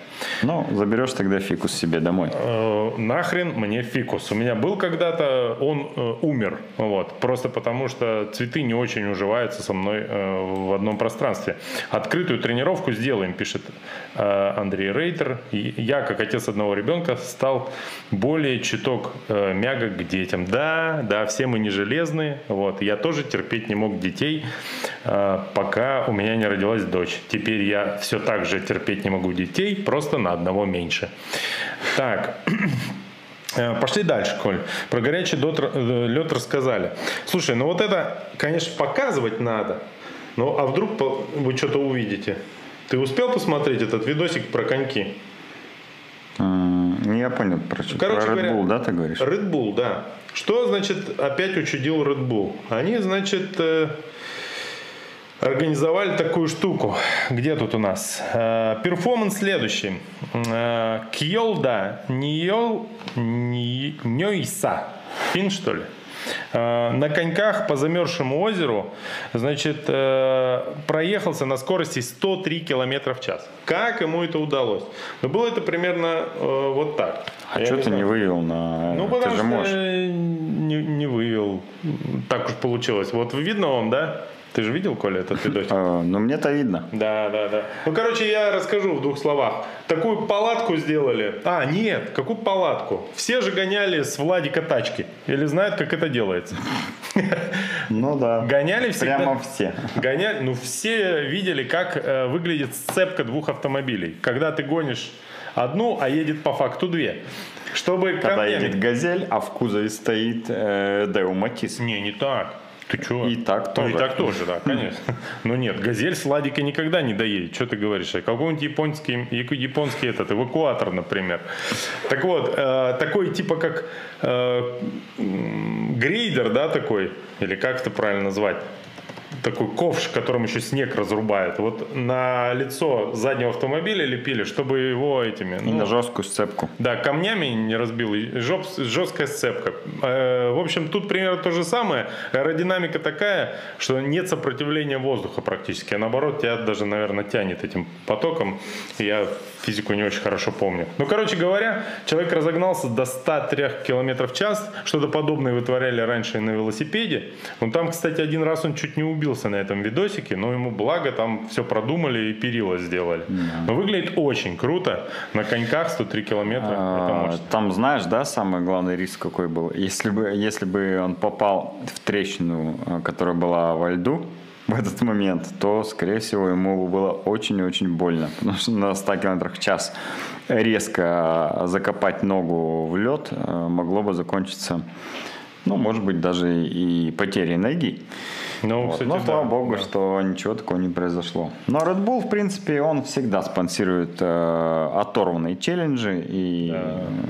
Ну, заберешь тогда фикус себе домой. Э, нахрен мне фикус. У меня был когда-то, он э, умер. Вот, просто потому что цветы не очень уживаются со мной э, в одном пространстве. Открытую тренировку сделаем, пишет э, Андрей Рейтер. И я, как отец одного ребенка, стал более чуток э, мягок к детям. Да, да, все мы не железные. Вот, я тоже терпеть не мог детей, э, пока у меня не родилась дочь. Теперь я все так же терпеть не могу детей, просто на одного меньше. Так. Э, Пошли дальше, Коль. Про горячий э, лед рассказали. Слушай, ну вот это, конечно, показывать надо. Ну, а вдруг вы что-то увидите? Ты успел посмотреть этот видосик про коньки? Не я понял, про, что- Короче про Red говоря, Bull, да, ты говоришь? Red Bull, да. Что значит опять учудил Red Bull? Они, значит, э, организовали такую штуку. Где тут у нас? Э, Перформанс следующий. Э, Кьолда Ньойса. Фин, что ли? Э, На коньках по замерзшему озеру, значит, э, проехался на скорости 103 километра в час. Как ему это удалось? Ну, было это примерно э, вот так. А Я что не ты не вывел на... Ну, ты потому же что можешь. не, не вывел. Так уж получилось. Вот видно вам, да? Ты же видел, Коля, этот видосик? Э, ну, мне-то видно. Да, да, да. Ну, короче, я расскажу в двух словах. Такую палатку сделали. А, нет, какую палатку? Все же гоняли с Владика тачки. Или знают, как это делается. Ну да. Гоняли всегда. Прямо все. Гоняли, ну все видели, как э, выглядит сцепка двух автомобилей. Когда ты гонишь одну, а едет по факту две. Чтобы Когда камнями- едет газель, а в кузове стоит э, Део Матис. Не, не так. Ты чего? И так Ну, тоже. и так тоже, да, конечно. Но нет, газель с Ладика никогда не доедет. Что ты говоришь? А Какой-нибудь японский, японский этот, эвакуатор, например. Так вот, э, такой типа как э, грейдер, да, такой, или как это правильно назвать? Такой ковш, которым еще снег разрубает. Вот на лицо заднего автомобиля лепили, чтобы его этими... И ну, на жесткую сцепку. да, камнями не разбил, и жоп- жесткая сцепка. Э, В общем, тут примерно то же самое. Аэродинамика такая, что нет сопротивления воздуха практически. А наоборот, тебя даже, наверное, тянет этим потоком. Я физику не очень хорошо помню. Ну, короче говоря, человек разогнался до 103 км в час. Что-то подобное вытворяли раньше и на велосипеде. Ну, там, кстати, один раз он чуть не убился на этом видосике, но ему благо там все продумали и перила сделали. Но выглядит очень круто. На коньках 103 километра. А. Там знаешь, да, самый главный риск какой был? Если бы, если бы он попал в трещину, э, которая была во льду в этот момент, то, скорее всего, ему было очень и очень больно. Потому что на 100 км в час резко закопать ногу в лед э, могло бы закончиться, ну, может быть, даже и потерей ноги. Ну, Вот. кстати, Но да, слава богу, да. что ничего такого не произошло. Но Red Bull, в принципе, он всегда спонсирует э, оторванные челленджи, и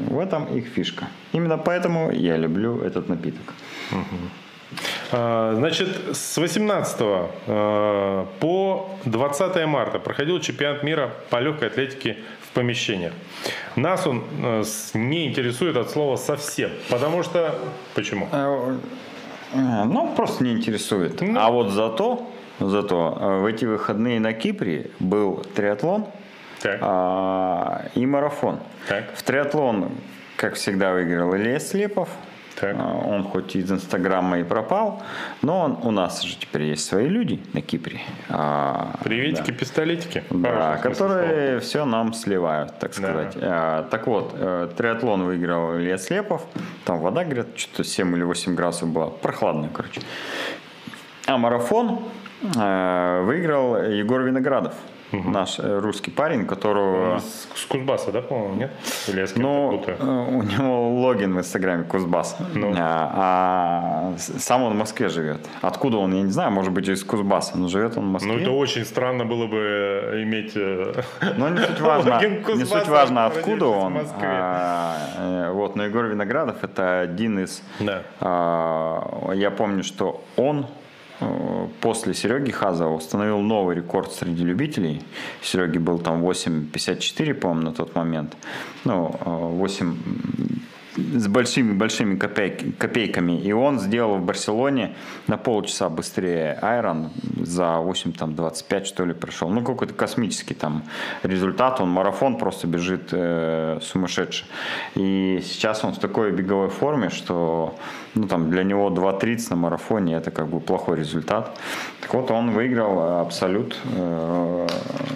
в этом их фишка. Именно поэтому я люблю этот напиток. А, Значит, с 18 э, по 20 марта проходил чемпионат мира по легкой атлетике помещениях. Нас он э, не интересует от слова совсем, потому что... Почему? Э, Ну, просто не интересует. Ну. А вот зато, зато э, в эти выходные на Кипре был триатлон Так. а, и марафон. Так. В триатлон, как всегда, выиграл Илья Слепов. Так. А, Он хоть из Инстаграма и пропал, но он, у нас же теперь есть свои люди на Кипре. А, Приветики, пистолетики. да, Хороший смысл которые все нам сливают, так Да. сказать. А, так вот, э, триатлон выиграл Илья Слепов. Там вода, говорят, что-то 7 или 8 градусов была. Прохладная, короче. А марафон э, выиграл Егор Виноградов. Угу. наш э, русский парень, которого... С, с Кузбасса, да, по-моему, нет? Или я с ну, э, у него логин в Инстаграме Кузбасс. Ну. А, а сам он в Москве живет. Откуда он, я не знаю, может быть, из Кузбасса, но живет он в Москве. Ну, это очень странно было бы э, иметь Но не суть важно, не суть важно откуда он. А, вот, но Егор Виноградов это один из... Да. А, я помню, что он после Сереги Хазова установил новый рекорд среди любителей. Сереги был там 8.54, по-моему, на тот момент. Ну, 8 э, с большими-большими копейк, копейками. И он сделал в Барселоне на полчаса быстрее Айрон за 8, там, 25, что ли, прошел. Ну, какой-то космический там результат. Он марафон просто бежит э, сумасшедший. И сейчас он в такой беговой форме, что ну, там, для него 2.30 на марафоне это как бы плохой результат. Так вот, он выиграл абсолют э,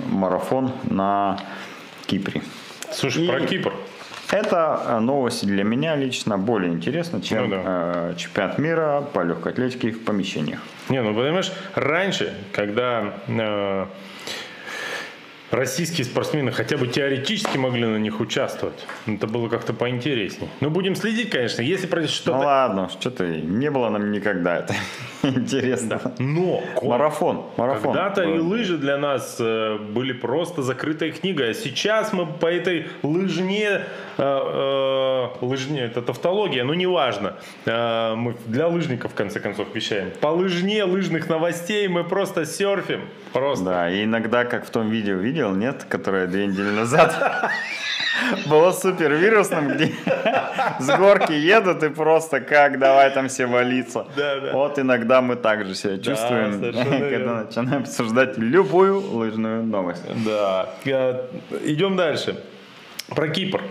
марафон на Кипре. Слушай, И... про Кипр. Это э, новость для меня лично более интересна, чем ну, да. э, чемпионат мира по легкой атлетике в помещениях. Не, ну понимаешь, раньше, когда э, российские спортсмены хотя бы теоретически могли на них участвовать. Это было как-то поинтереснее. Ну, будем следить, конечно. Если произойдет что-то... Ну ладно, что ты, не было нам никогда это интересно. Да. Но... Марафон, марафон. Когда-то и лыжи для нас э, были просто закрытая книга. А сейчас мы по этой лыжне... Э, э, лыжне, это тавтология, но неважно. Э, мы для лыжников, в конце концов, вещаем. По лыжне лыжных новостей мы просто серфим. Просто. Да, и иногда, как в том видео, видел, видел, нет, которое две недели назад было супер вирусным, где с горки едут и просто как давай там все валиться. Да, да. Вот иногда мы также себя чувствуем, да, когда начинаем обсуждать любую лыжную новость. Да. Идем дальше. Про Кипр.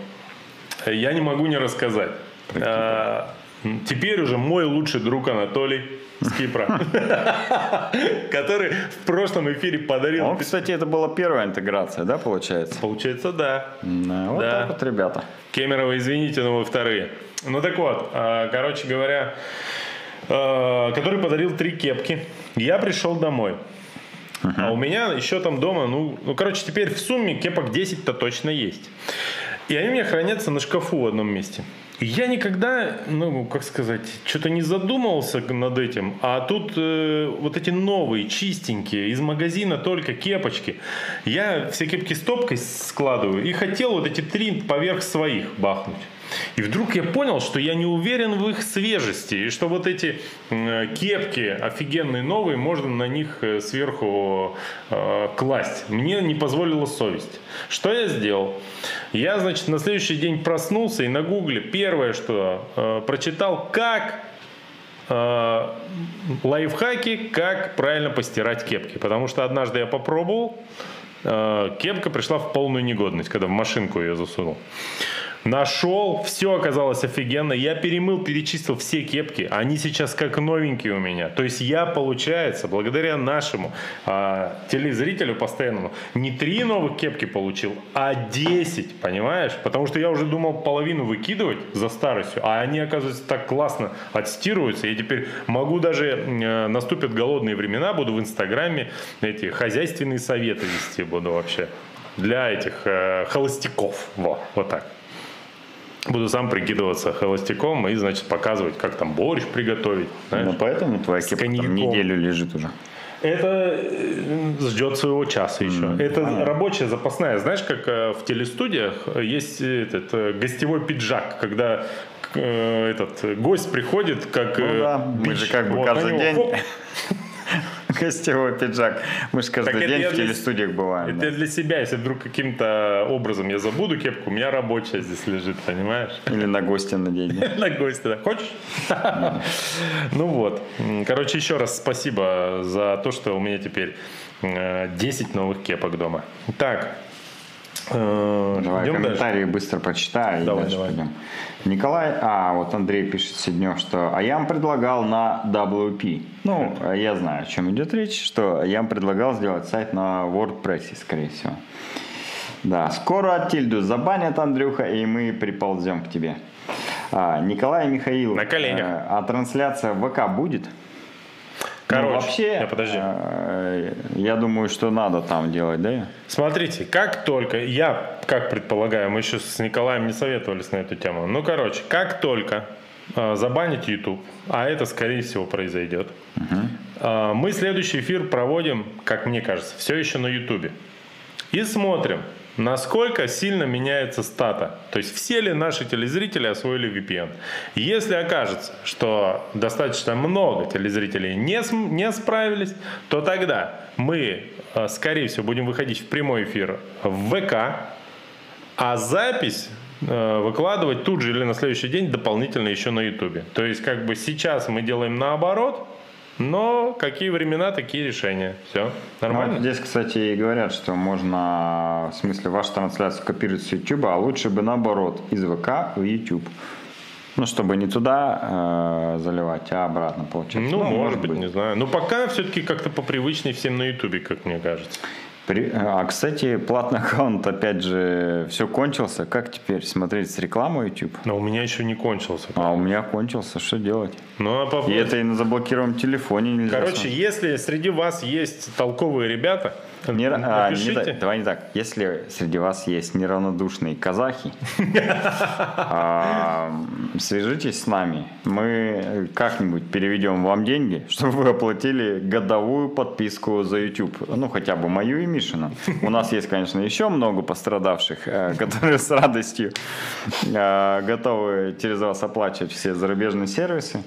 Я не могу не рассказать. А, теперь уже мой лучший друг Анатолий с Кипра, который в прошлом эфире подарил... Он, кстати, это была первая интеграция, да, получается? Получается, да. Вот так вот, ребята. Кемерово, извините, но вы вторые. Ну так вот, а, короче говоря, а, который подарил три кепки. Я пришел домой. Uh-huh. А у меня еще там дома, ну, ну, короче, теперь в сумме кепок 10-то точно есть. И они у меня хранятся на шкафу в одном месте. Я никогда, ну, как сказать, что-то не задумывался над этим, а тут э, вот эти новые, чистенькие, из магазина только кепочки. Я все кепки стопкой складываю и хотел вот эти три поверх своих бахнуть. И вдруг я понял, что я не уверен в их свежести, и что вот эти кепки офигенные новые, можно на них э, сверху э, класть. Мне не позволила совесть. Что я сделал? Я, значит, на следующий день проснулся и на гугле первое, что э, прочитал, как э, лайфхаки, как правильно постирать кепки. Потому что однажды я попробовал, э, кепка пришла в полную негодность, когда в машинку ее засунул. Нашел, все оказалось офигенно. Я перемыл, перечислил все кепки. Они сейчас как новенькие у меня. То есть я, получается, благодаря нашему а, телезрителю постоянному, не три новых кепки получил, а 10, понимаешь? Потому что я уже думал половину выкидывать за старостью, а они, оказывается, так классно отстирываются. Я теперь могу даже, э, наступят голодные времена, буду в Инстаграме эти хозяйственные советы вести буду вообще для этих э, холостяков. Во, вот так буду сам прикидываться холостяком и, значит, показывать, как там борщ приготовить. Знаешь, ну, поэтому твоя кепка там неделю лежит уже. Это э, ждет своего часа еще. Mm, это понятно. рабочая запасная. Знаешь, как э, в телестудиях есть этот э, гостевой пиджак, когда этот гость приходит как ну, да. Мы же как бы вот каждый день Гостевой пиджак. Мы же каждый так день в телестудиях бываем. Это да. для себя, если вдруг каким-то образом я забуду кепку, у меня рабочая здесь лежит, понимаешь? Или на гостя надеть. На гостя, да. Хочешь? Ну вот. Короче, еще раз спасибо за то, что у меня теперь 10 э, новых кепок дома. Так, давай Идем комментарии дальше. быстро прочитаю. Давай, дальше давай. Пойдем. Николай, а вот Андрей пишет сегодня, что а я вам предлагал на WP. Ну, Это. я знаю, о чем идет речь, что я вам предлагал сделать сайт на WordPress, скорее всего. Да, скоро Тильду забанят, Андрюха, и мы приползем к тебе. А, Николай и Михаил. На коленях. А, а трансляция в ВК будет? Короче, ну, вообще, я, подожди. Э, я думаю, что надо там делать, да? Смотрите, как только, я как предполагаю, мы еще с Николаем не советовались на эту тему, ну, короче, как только э, забанить YouTube, а это, скорее всего, произойдет, угу. э, мы следующий эфир проводим, как мне кажется, все еще на YouTube. И смотрим, насколько сильно меняется стата. То есть все ли наши телезрители освоили VPN. Если окажется, что достаточно много телезрителей не, не справились, то тогда мы, э, скорее всего, будем выходить в прямой эфир в ВК, а запись э, выкладывать тут же или на следующий день дополнительно еще на YouTube. То есть как бы сейчас мы делаем наоборот, но какие времена, такие решения. Все, нормально. Ну, здесь, кстати, и говорят, что можно, в смысле, вашу трансляцию копировать с YouTube, а лучше бы наоборот, из ВК в YouTube. Ну, чтобы не туда э, заливать, а обратно получается. Ну, ну может, быть, быть, не знаю. Но пока все-таки как-то попривычнее всем на YouTube, как мне кажется. А, кстати, платный аккаунт, опять же, все кончился. Как теперь смотреть с рекламой YouTube? Но у меня еще не кончился. А у меня кончился. Что делать? Ну, а по... И это и на заблокированном телефоне нельзя. Короче, смотреть. если среди вас есть толковые ребята, не, а, не, давай не так. Если среди вас есть неравнодушные казахи, а, свяжитесь с нами. Мы как-нибудь переведем вам деньги, чтобы вы оплатили годовую подписку за YouTube. Ну, хотя бы мою и Мишину. У нас есть, конечно, еще много пострадавших, э, которые с радостью э, готовы через вас оплачивать все зарубежные сервисы.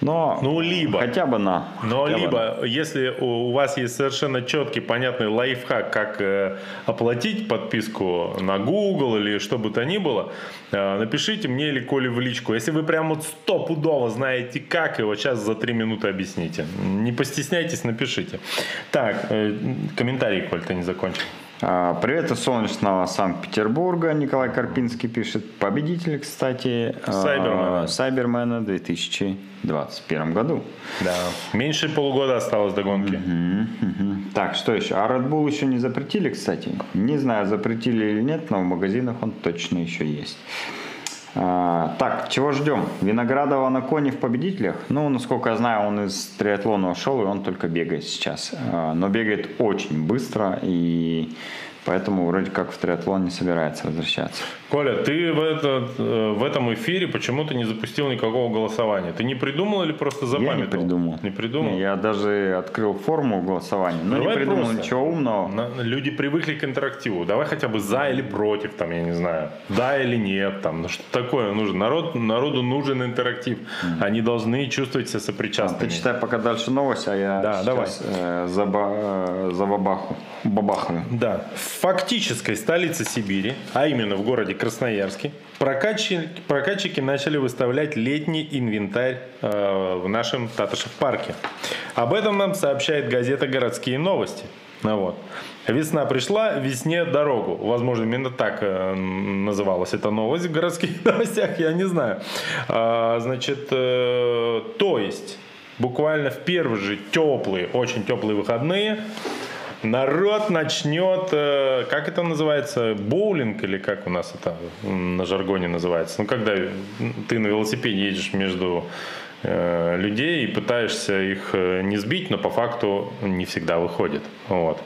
Но ну, либо, хотя бы на. Но либо, бы если у вас есть совершенно четкий, понятный лайфхак, как э, оплатить подписку на Google или что бы то ни было, э, напишите мне или Коле в личку. Если вы прям вот стопудово знаете как, его сейчас за три минуты объясните. Не постесняйтесь, напишите. Так, э, комментарий, Коль, ты не закончил. А, привет из солнечного Санкт-Петербурга. Николай Карпинский пишет. Победитель, кстати, Сайбермена, Сайбермена в 2021 году. Да. Меньше полугода осталось до гонки. Угу, угу. Так, что еще? А Red Bull еще не запретили, кстати. Не знаю, запретили или нет, но в магазинах он точно еще есть. А, так, чего ждем? Виноградова на коне в победителях? Ну, насколько я знаю, он из триатлона ушел, и он только бегает сейчас. А, но бегает очень быстро, и Поэтому вроде как в триатлон не собирается возвращаться. Коля, ты в, этот, э, в этом эфире почему-то не запустил никакого голосования. Ты не придумал или просто запамятовал? Я не придумал. Не придумал? Я даже открыл форму голосования, но Давай не придумал просто. ничего умного. Люди привыкли к интерактиву. Давай хотя бы за или против, там, я не знаю. Да или нет, там, ну что такое нужно. Народ, народу нужен интерактив. Mm. Они должны чувствовать себя сопричастными. Ты читай пока дальше новость, а я да, сейчас давай. Э, за, э, за бабаху, бабахаю. Да фактической столице Сибири, а именно в городе Красноярске, прокатчики, прокатчики начали выставлять летний инвентарь э, в нашем Татышев парке. Об этом нам сообщает газета «Городские новости». Ну, вот. Весна пришла, весне дорогу. Возможно, именно так э, называлась эта новость в городских новостях, я не знаю. А, значит, э, то есть, буквально в первые же теплые, очень теплые выходные народ начнет, э, как это называется, боулинг или как у нас это на жаргоне называется? Ну, когда ты на велосипеде едешь между э, людей и пытаешься их э, не сбить, но по факту не всегда выходит. Вот.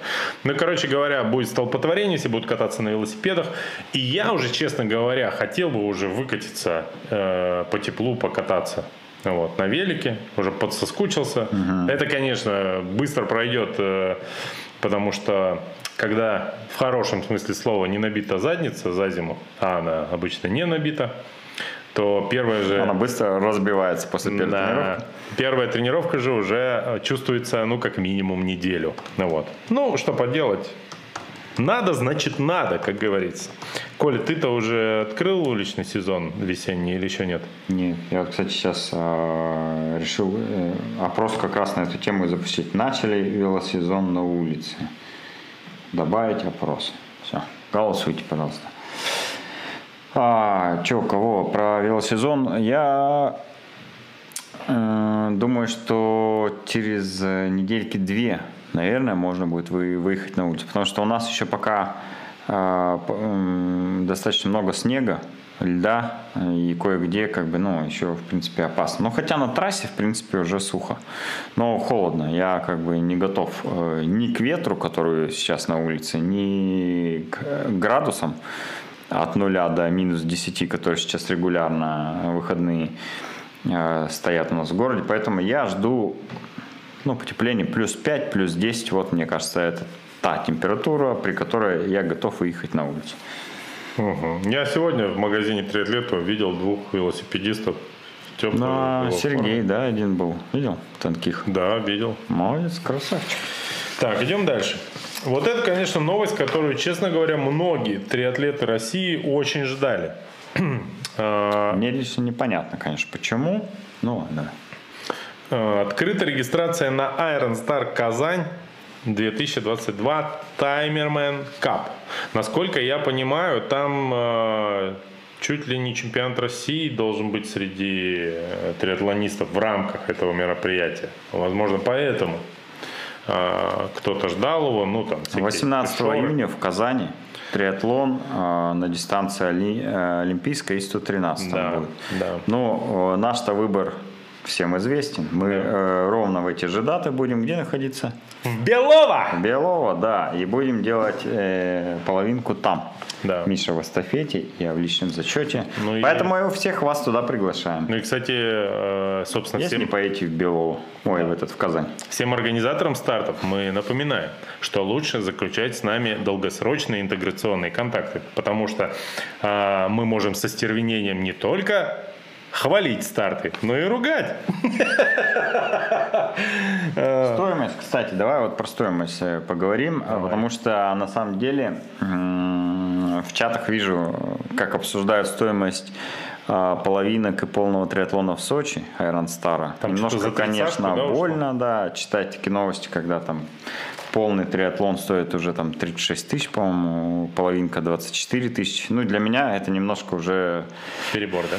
Ну, короче говоря, будет столпотворение, все будут кататься на велосипедах. И я уже, честно говоря, хотел бы уже выкатиться э, по теплу, покататься. Вот, на велике, уже подсоскучился. Угу. Это, конечно, быстро пройдет э, потому что когда в хорошем смысле слова не набита задница за зиму, а она обычно не набита, то первая же... Она быстро разбивается после первой да, тренировки. Первая тренировка же уже чувствуется, ну, как минимум неделю. Ну, вот. ну что поделать, надо, значит надо, как говорится. Коля, ты-то уже открыл уличный сезон весенний или еще нет? Нет. Я, кстати, сейчас э, решил э, опрос как раз на эту тему запустить. Начали велосезон на улице. Добавить опрос. Все. Голосуйте, пожалуйста. А, что, кого? Про велосезон. Я э, думаю, что через недельки две наверное, можно будет вы, выехать на улицу. Потому что у нас еще пока э, достаточно много снега, льда, и кое-где, как бы, ну, еще, в принципе, опасно. Но хотя на трассе, в принципе, уже сухо. Но холодно. Я, как бы, не готов э, ни к ветру, который сейчас на улице, ни к градусам от нуля до минус 10, которые сейчас регулярно выходные э, стоят у нас в городе. Поэтому я жду ну, потепление плюс 5, плюс 10. Вот, мне кажется, это та температура, при которой я готов выехать на улицу. Угу. Я сегодня в магазине Триатлету видел двух велосипедистов. Теплые ну, Сергей, да, один был. Видел? Тонких. Да, видел. Молодец, красавчик. Так, идем дальше. Вот это, конечно, новость, которую, честно говоря, многие триатлеты России очень ждали. А, Мне лично непонятно, конечно, почему. Ну ладно. А, открыта регистрация на Iron Star Казань 2022 Таймермен Cup. Насколько я понимаю, там э, чуть ли не чемпионат России должен быть среди э, триатлонистов в рамках этого мероприятия. Возможно, поэтому э, кто-то ждал его. Ну, там, 18 пешоры. июня в Казани триатлон э, на дистанции Оли, э, Олимпийской и 113 да, будет. Да. Ну, э, наш-то выбор всем известен. Мы да. э, ровно в эти же даты будем где находиться? В Белово! Белово, да. И будем делать э, половинку там. Да. Миша в эстафете, я в личном зачете. Ну, Поэтому и... всех вас туда приглашаем. Ну и, кстати, э, собственно, Если всем... поедете в Белово, ой, да. в этот, в Казань. Всем организаторам стартов мы напоминаем, что лучше заключать с нами долгосрочные интеграционные контакты, потому что э, мы можем со стервенением не только хвалить старты, но и ругать. Стоимость, кстати, давай вот про стоимость э, поговорим, давай. потому что на самом деле в чатах вижу, как обсуждают стоимость а, половинок и полного триатлона в Сочи, Iron Star. Там Немножко, конечно, больно, да, читать такие новости, когда там полный триатлон стоит уже там 36 тысяч, по-моему, половинка 24 тысячи. Ну, для меня это немножко уже... Перебор, да?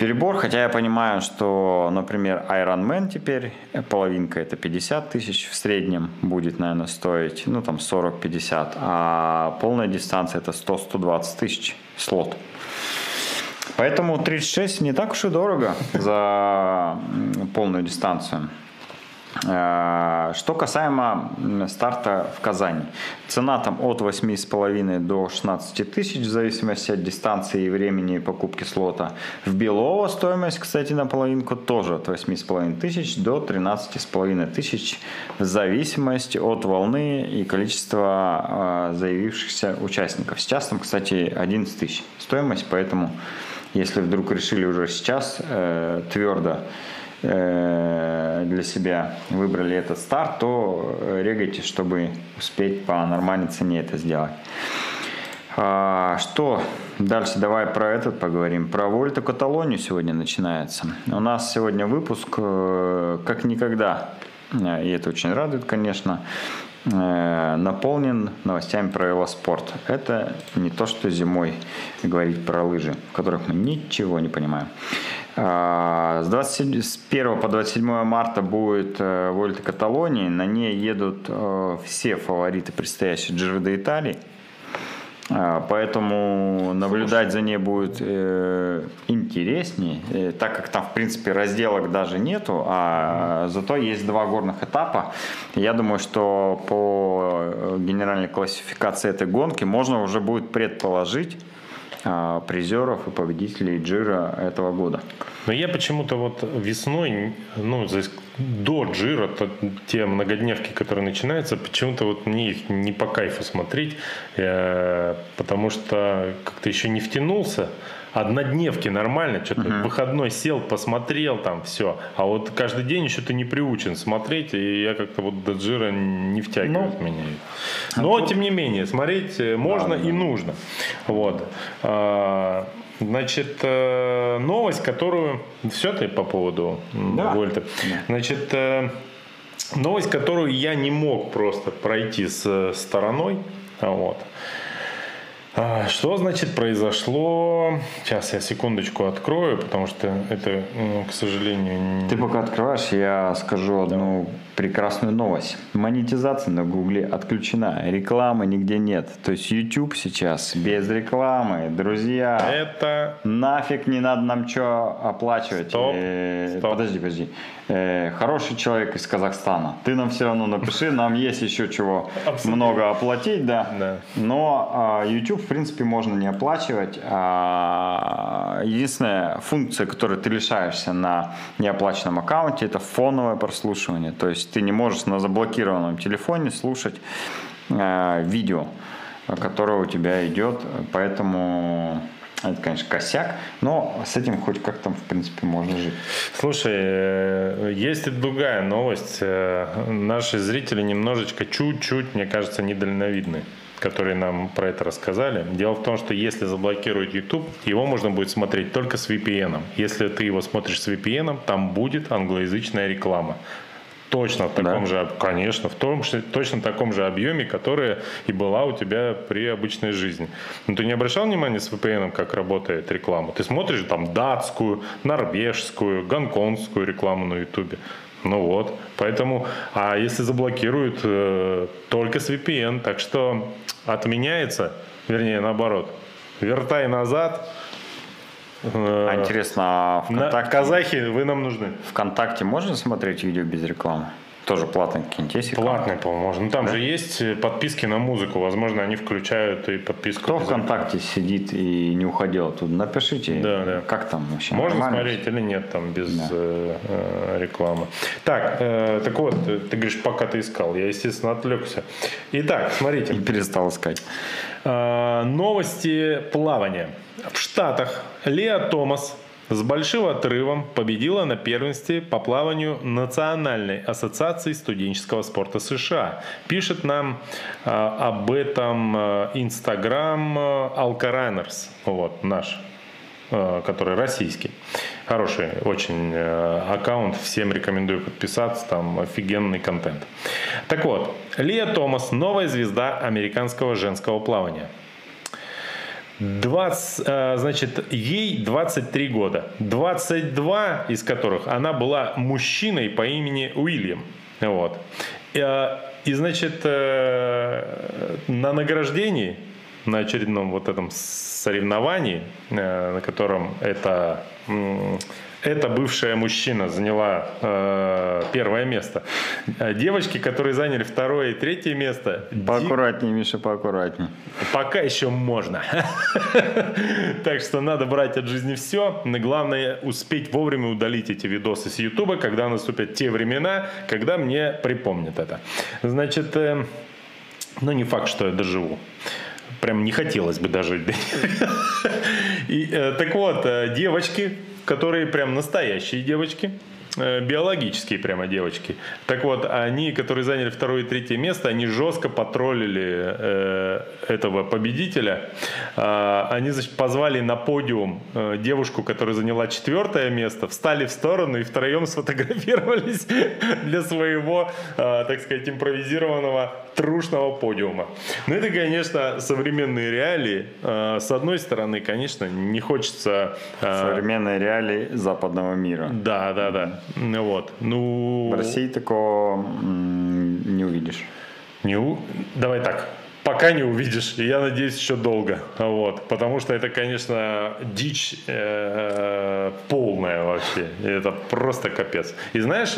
Перебор, хотя я понимаю, что, например, Iron Man теперь, э, половинка это 50 тысяч в среднем будет, наверное, стоить, ну там 40-50, а полная дистанция это 100-120 тысяч слот. Поэтому 36 не так уж и дорого за полную дистанцию. Э, что касаемо старта в Казани. Цена там от 8,5 до 16 тысяч, в зависимости от дистанции и времени покупки слота. В Белово стоимость, кстати, на половинку тоже от 8,5 тысяч до 13,5 тысяч, в зависимости от волны и количества э, заявившихся участников. Сейчас там, кстати, 11 тысяч стоимость, поэтому если вдруг решили уже сейчас э, твердо для себя выбрали этот старт, то регайте, чтобы успеть по нормальной цене это сделать. А, что дальше? Давай про этот поговорим. Про Вольту Каталонию сегодня начинается. У нас сегодня выпуск э, как никогда, и это очень радует, конечно, э, наполнен новостями про велоспорт. Это не то, что зимой говорить про лыжи, в которых мы ничего не понимаем. А, с, 27, с 1 по 27 марта будет э, Вольта Каталонии. На ней едут э, все фавориты предстоящей Джиро де Италии. А, поэтому наблюдать за ней будет э, интереснее, э, так как там, в принципе, разделок даже нету, а зато есть два горных этапа. Я думаю, что по э, генеральной классификации этой гонки можно уже будет предположить, призеров и победителей Джира этого года. Но я почему-то вот весной, ну, до Джира, то, те многодневки, которые начинаются, почему-то вот мне их не по кайфу смотреть, э, потому что как-то еще не втянулся однодневки нормально, что-то uh-huh. выходной сел, посмотрел там все. А вот каждый день еще ты не приучен смотреть, и я как-то вот до джира не втягивает ну, меня. А Но, а тем не менее, смотреть э, можно да, и да. нужно. Вот. А, значит, э, новость, которую... Все ты по поводу да. Вольта. Значит, э, новость, которую я не мог просто пройти с стороной. Вот. А, что значит произошло? Сейчас я секундочку открою, потому что это, ну, к сожалению... Ты пока открываешь, я скажу одну прекрасную новость. Монетизация на Гугле отключена, рекламы нигде нет. То есть YouTube сейчас без рекламы, друзья. Это... Нафиг не надо нам что оплачивать. Стоп, Э, стоп. Подожди, подожди. Э, Хороший человек из Казахстана. Ты нам все равно напиши, нам есть еще чего Абсолютно. много оплатить, да. Да. Но а, YouTube, в принципе, можно не оплачивать. А, единственная функция, которой ты лишаешься на неоплаченном аккаунте, это фоновое прослушивание. То есть ты не можешь на заблокированном телефоне слушать а, видео, которое у тебя идет. Поэтому это, конечно, косяк, но с этим хоть как-то, в принципе, можно жить. Слушай, э, есть и другая новость. Э, Наши зрители немножечко, чуть-чуть, мне кажется, недальновидны которые нам про это рассказали. Дело в том, что если заблокируют YouTube, его можно будет смотреть только с VPN. Если ты его смотришь с VPN, там будет англоязычная реклама. Точно в таком Да? же, конечно, в том, точно таком же объеме, которая и была у тебя при обычной жизни. Но ты не обращал внимания с VPN, как работает реклама? Ты смотришь там датскую, норвежскую, гонконгскую рекламу на YouTube. Ну вот, поэтому, а если заблокируют, э, только с VPN, так что отменяется, вернее наоборот, вертай назад. Э, А интересно, а на- ВКонтакте, казахи, вы нам нужны. ВКонтакте можно смотреть видео без рекламы? Тоже платные какие-нибудь есть? Платные, по-моему, можно. Ну, там же есть э, подписки на музыку. Возможно, они включают и подписку. Кто ВКонтакте сидит и не уходил оттуда? Напишите, Да, да. как там вообще? Можно нормально? смотреть или нет там без Да. э, рекламы. Так, э, так вот, ты говоришь, пока ты искал. Я, естественно, отвлекся. Итак, смотрите. И перестал искать. А, Новости плавания. В Штатах Леа Томас с большим отрывом победила на первенстве по плаванию Национальной ассоциации студенческого спорта США. Пишет нам а, об этом Инстаграм Alcarunners, вот наш э, который российский. Хороший очень э, аккаунт, всем рекомендую подписаться, там офигенный контент. Так вот, Лия Томас, новая звезда американского женского плавания. 20, э, значит, ей 23 года, 22 из которых она была мужчиной по имени Уильям. Вот. Э, И, значит, на награждении, на очередном вот этом соревновании, э, на котором это эта бывшая мужчина заняла э, первое место. Э, Девочки, которые заняли второе и третье место, Поаккуратнее, Миша, поаккуратнее. Пока еще можно. Так что надо брать от жизни все. Но главное успеть вовремя удалить эти видосы с Ютуба, когда наступят те времена, когда мне припомнят это. Значит, э, ну не факт, что я доживу. Прям не хотелось бы дожить. И, э, так вот, э, девочки, которые прям настоящие девочки, э, биологические прямо девочки. Так вот, они, которые заняли второе и третье место, они жестко потроллили э, этого победителя. А, они, значит, позвали на подиум э, девушку, которая заняла четвертое место, встали в сторону и втроем сфотографировались для своего, э, так сказать, импровизированного трушного подиума. Ну, это, конечно, современные реалии. Э, С одной стороны, конечно, не хочется... э, Современные реалии западного мира. Да, да, да. Ну Вот. Ну, В России такого не увидишь. Не у- Давай так. Пока не увидишь, и я надеюсь, еще долго. Вот. Потому что это, конечно, дичь э, полная вообще. Это просто капец. И знаешь,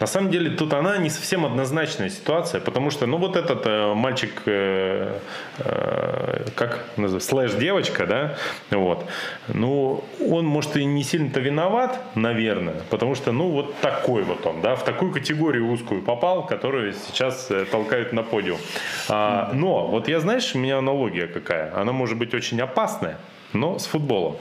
на самом деле тут она не совсем однозначная ситуация, потому что, ну, вот этот э, мальчик, э, э, как называется, слэш-девочка, да, вот, ну, он, может, и не сильно-то виноват, наверное, потому что, ну, вот такой вот он, да, в такую категорию узкую попал, которую сейчас э, толкают на подиум. А, но, вот я, знаешь, у меня аналогия какая, она может быть очень опасная, но с футболом.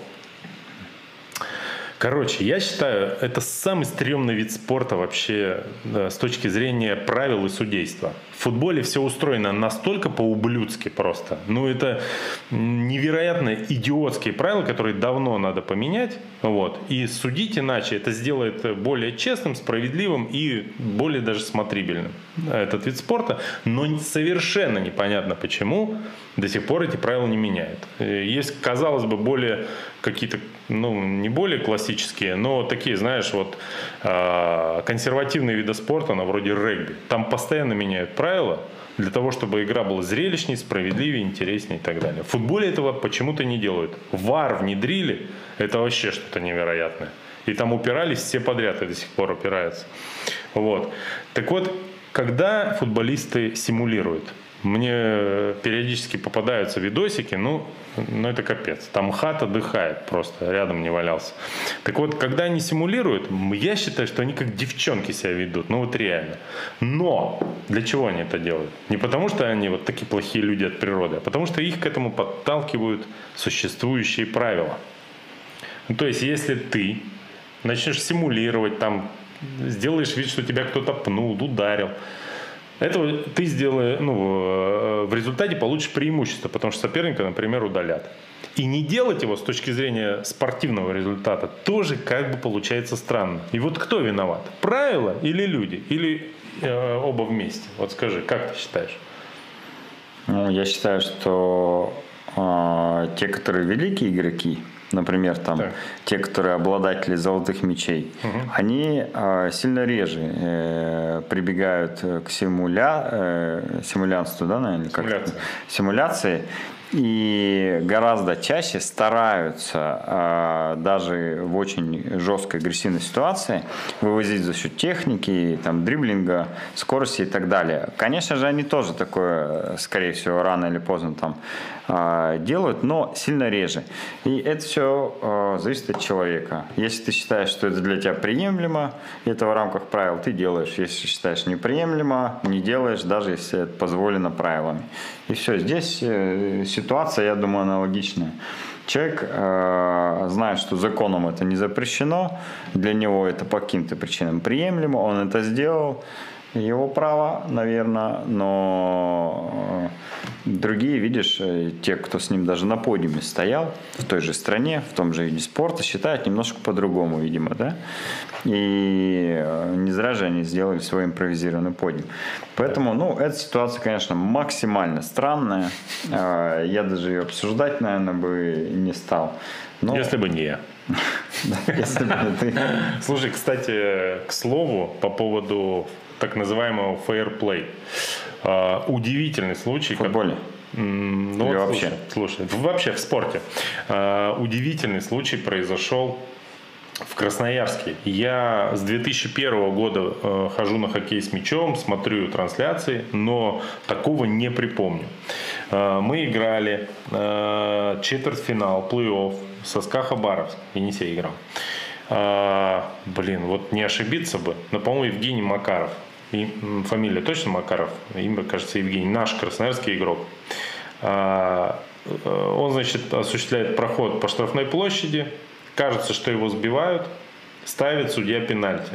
Короче, я считаю, это самый стрёмный вид спорта вообще да, с точки зрения правил и судейства. В футболе все устроено настолько по-ублюдски просто. Ну, это невероятно идиотские правила, которые давно надо поменять. Вот. И судить иначе это сделает более честным, справедливым и более даже смотрибельным этот вид спорта. Но совершенно непонятно почему до сих пор эти правила не меняют. Есть, казалось бы, более какие-то, ну, не более классические, но такие, знаешь, вот а, консервативные виды спорта, на вроде регби. Там постоянно меняют правила для того, чтобы игра была зрелищнее, справедливее, интереснее и так далее. В футболе этого почему-то не делают. ВАР внедрили, это вообще что-то невероятное. И там упирались все подряд, и до сих пор упираются. Вот. Так вот, когда футболисты симулируют – мне периодически попадаются видосики, ну, ну это капец. Там хат отдыхает просто, рядом не валялся. Так вот, когда они симулируют, я считаю, что они как девчонки себя ведут, ну вот реально. Но для чего они это делают? Не потому, что они вот такие плохие люди от природы, а потому что их к этому подталкивают существующие правила. Ну, то есть, если ты начнешь симулировать, там, сделаешь вид, что тебя кто-то пнул, ударил, этого ты сделаешь, ну, э, в результате получишь преимущество, потому что соперника, например, удалят. И не делать его с точки зрения спортивного результата тоже как бы получается странно. И вот кто виноват? Правила или люди? Или э, оба вместе? Вот скажи, как ты считаешь? Ну, я считаю, что э, те, которые великие игроки, например, там так. те, которые обладатели золотых мечей, угу. они э, сильно реже э, прибегают к симуля, э, симулянству, да, наверное, Симуляция. симуляции и гораздо чаще стараются э, даже в очень жесткой агрессивной ситуации вывозить за счет техники, там, дриблинга, скорости и так далее. Конечно же, они тоже такое, скорее всего, рано или поздно там э, делают, но сильно реже. И это все э, зависит от человека. Если ты считаешь, что это для тебя приемлемо, это в рамках правил, ты делаешь. Если считаешь неприемлемо, не делаешь, даже если это позволено правилами. И все, здесь э, ситуация, я думаю, аналогичная. Человек э, знает, что законом это не запрещено, для него это по каким-то причинам приемлемо, он это сделал, его право, наверное, но другие, видишь, э, те, кто с ним даже на подиуме стоял, в той же стране, в том же виде спорта, считают немножко по-другому, видимо, да? И э, не зря же они сделали свой импровизированный подиум. Поэтому, ну, эта ситуация, конечно, максимально странная. Э, я даже ее обсуждать, наверное, бы не стал. Но... Если бы не я. Если бы ты. Слушай, кстати, к слову, по поводу так называемого play. Uh, удивительный случай. В футболе? Как, ну, Или вот, вообще? Слушай, слушай, вообще в спорте. Uh, удивительный случай произошел в Красноярске. Я с 2001 года э, хожу на хоккей с мячом, смотрю трансляции, но такого не припомню. Э, мы играли э, четвертьфинал, плей-офф со СКА Хабаровск. Енисей играл. Э, блин, вот не ошибиться бы, но, по-моему, Евгений Макаров и, фамилия точно Макаров, имя, кажется, Евгений, наш красноярский игрок. А, э, он, значит, осуществляет проход по штрафной площади, кажется, что его сбивают, ставит судья пенальти.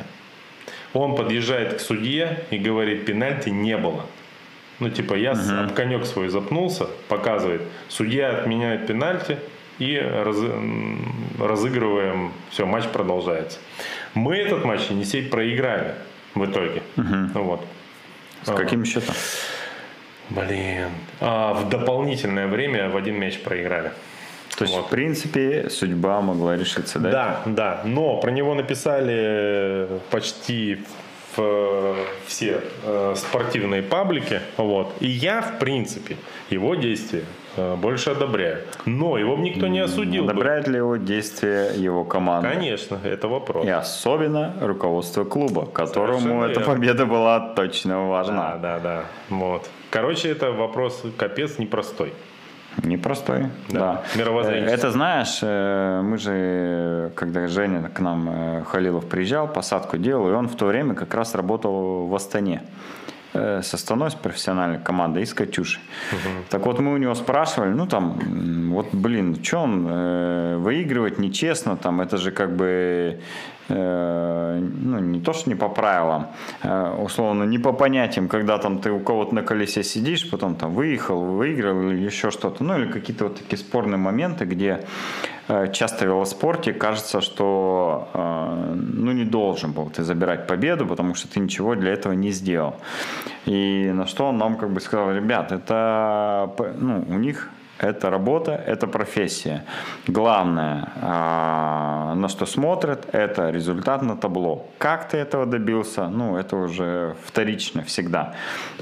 Он подъезжает к судье и говорит, пенальти не было. Ну, типа, я uh об конек свой запнулся, показывает. Судья отменяет пенальти, и раз, разыгрываем, все, матч продолжается. Мы этот матч Енисей проиграли в итоге. Угу. Вот. С а, каким счетом? Блин. А, в дополнительное время в один мяч проиграли. То есть, вот. в принципе, судьба могла решиться, да? Да, да. Но про него написали почти в, все э, спортивные паблики. Вот. И я, в принципе, его действия Э, больше одобряю. Но его бы никто не осудил. Одобряет бы. ли его действия его команды? Конечно, это вопрос. И особенно руководство клуба, которому Совершенно эта верно. победа была точно важна. Да, да, да. Вот. Короче, это вопрос капец непростой. Непростой, да. да. Это знаешь, э, мы же, когда Женя к нам, э, Халилов приезжал, посадку делал, и он в то время как раз работал в Астане. Э, с Астаной, с профессиональной командой, и с Катюшей. Угу. Так вот, мы у него спрашивали, ну там, вот, блин, что он э, выигрывать нечестно, там, это же как бы ну, не то, что не по правилам, э, условно, не по понятиям, когда там ты у кого-то на колесе сидишь, потом там выехал, выиграл или еще что-то, ну, или какие-то вот такие спорные моменты, где э, часто в велоспорте кажется, что ну, не должен был ты забирать победу, потому что ты ничего для этого не сделал. И на что он нам как бы сказал, ребят, это ну, у них это работа, это профессия. Главное, а, на что смотрят, это результат на табло. Как ты этого добился, ну, это уже вторично всегда.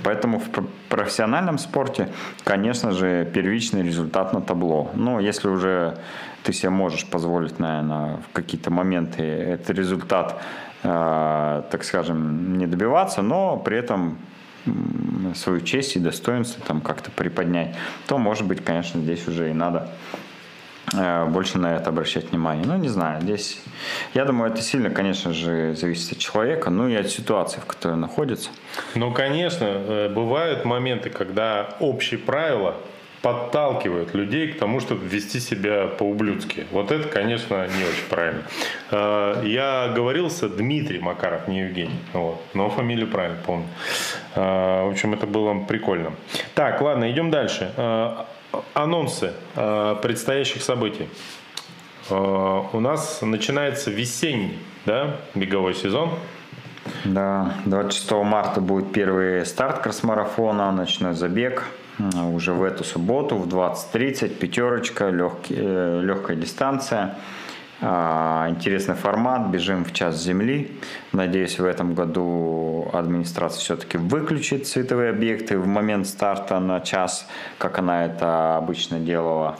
Поэтому в профессиональном спорте, конечно же, первичный результат на табло. Но если уже ты себе можешь позволить, наверное, в какие-то моменты этот результат, а, так скажем, не добиваться, но при этом свою честь и достоинство там как-то приподнять, то, может быть, конечно, здесь уже и надо э, больше на это обращать внимание. Ну, не знаю, здесь, я думаю, это сильно, конечно же, зависит от человека, ну и от ситуации, в которой находится. Ну, конечно, э, бывают моменты, когда общие правила подталкивают людей к тому, чтобы вести себя по-ублюдски. Вот это, конечно, не очень правильно. Э, я говорил с Дмитрий Макаров, не Евгений, вот, но фамилию правильно помню. Э, в общем, это было прикольно. Так, ладно, идем дальше. Э, анонсы предстоящих событий. У нас начинается весенний да, беговой сезон. Да, 26 марта будет первый старт кросс-марафона, ночной забег – уже в эту субботу в 20.30 пятерочка, легкий, э, легкая дистанция. А, интересный формат, бежим в час земли. Надеюсь, в этом году администрация все-таки выключит цветовые объекты в момент старта на час, как она это обычно делала.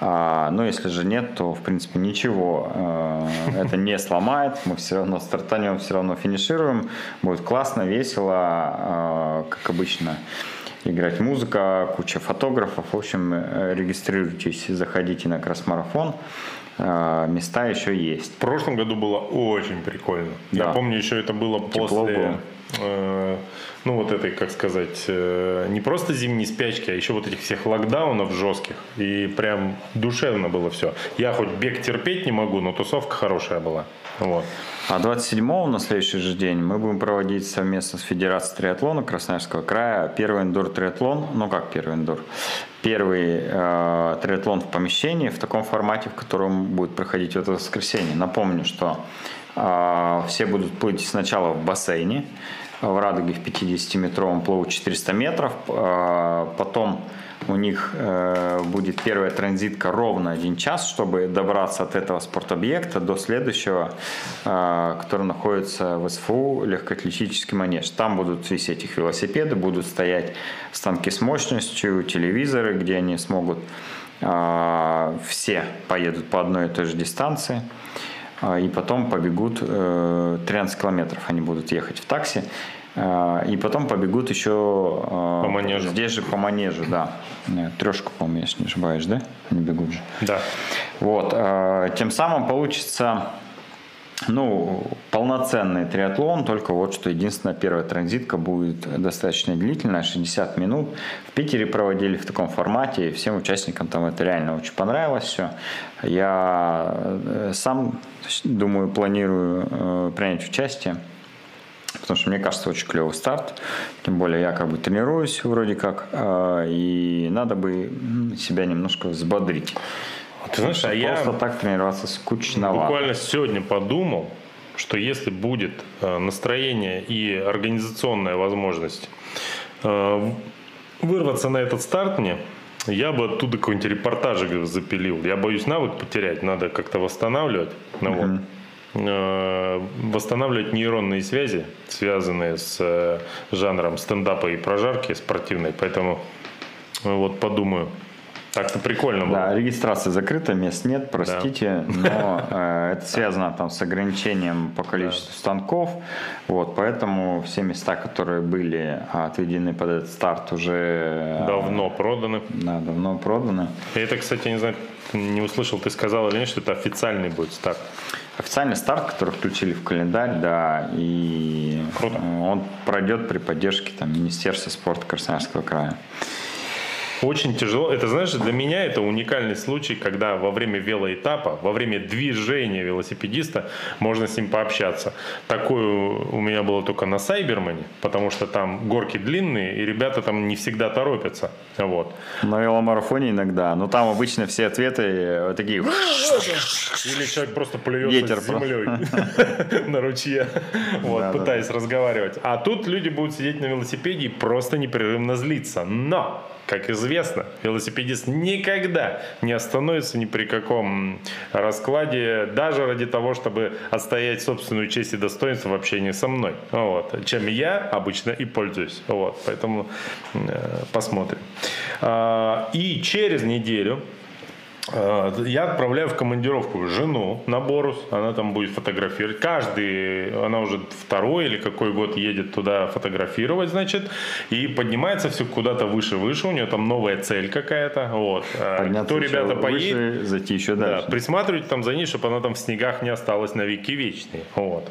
А, но если же нет, то в принципе ничего э, это не сломает. Мы все равно стартанем, все равно финишируем. Будет классно, весело, как обычно играть музыка, куча фотографов. В общем, э, регистрируйтесь, заходите на кросс-марафон. Э, места еще есть. В прошлом году было очень прикольно. Да. Я помню, еще это было Тепло после... Было. Э, ну, вот этой, как сказать, э, не просто зимней спячки, а еще вот этих всех локдаунов жестких. И прям душевно было все. Я хоть бег терпеть не могу, но тусовка хорошая была. Вот. А 27-го на следующий же день мы будем проводить совместно с Федерацией триатлона Красноярского края первый индор-триатлон. Ну как первый индор? Первый э, триатлон в помещении в таком формате, в котором будет проходить это воскресенье. Напомню, что э, все будут плыть сначала в бассейне, в Радуге в 50-метровом плыву 400 метров, э, потом у них э, будет первая транзитка ровно один час, чтобы добраться от этого спортобъекта до следующего, э, который находится в СФУ, легкоатлетический манеж. Там будут висеть их велосипеды, будут стоять станки с мощностью, телевизоры, где они смогут э, все поедут по одной и той же дистанции и потом побегут 13 километров они будут ехать в такси. А, и потом побегут еще а, по манежу. Здесь же по манежу, да. Трешку, по-моему, если не ошибаюсь, да? Они бегут же. Да. Вот. Тем самым получится ну, полноценный триатлон, только вот что единственная первая транзитка будет достаточно длительная, 60 минут. В Питере проводили в таком формате, и всем участникам там это реально очень понравилось все. Я э, сам, думаю, планирую э, принять участие потому что мне кажется очень клевый старт. Тем более я как бы тренируюсь вроде как, а, и надо бы себя немножко взбодрить. Ты знаешь, а я просто так тренироваться скучновато. Буквально сегодня подумал, что если будет а, настроение и организационная возможность а, вырваться на этот старт мне, я бы оттуда какой-нибудь репортажик запилил. Я боюсь навык потерять, надо как-то восстанавливать. Ну, uh-huh. вот. Э, восстанавливать нейронные связи, связанные с э, жанром стендапа и прожарки спортивной. Поэтому э, вот подумаю, Так-то прикольно было. Да, регистрация закрыта, мест нет, простите, да. но э, это связано там с ограничением по количеству да. станков, вот, поэтому все места, которые были отведены под этот старт, уже э, давно проданы. Да, давно проданы. И это, кстати, не знаю, не услышал, ты сказал или нет, что это официальный будет старт. Официальный старт, который включили в календарь, да, и Круто. он пройдет при поддержке там, Министерства спорта Красноярского края. Очень тяжело. Это, знаешь, для меня это уникальный случай, когда во время велоэтапа, во время движения велосипедиста можно с ним пообщаться. Такое у меня было только на Сайбермане, потому что там горки длинные, и ребята там не всегда торопятся. Вот. На веломарафоне иногда. Но там обычно все ответы э, такие... Или человек просто плюется с землей на ручье, вот, пытаясь разговаривать. А тут люди будут сидеть на велосипеде и просто непрерывно злиться. Но как известно, велосипедист никогда не остановится ни при каком раскладе, даже ради того, чтобы отстоять собственную честь и достоинство в общении со мной. Вот. Чем я обычно и пользуюсь. Вот. Поэтому э, посмотрим. А, и через неделю Э, я отправляю в командировку жену на Борус, она там будет фотографировать. Каждый, она уже второй или какой год едет туда фотографировать, значит, и поднимается все куда-то выше-выше, у нее там новая цель какая-то, вот. Э, Подняться Кто ребята поедет, зайти еще дальше. Да, присматривать там за ней, чтобы она там в снегах не осталась на веки вечные, вот.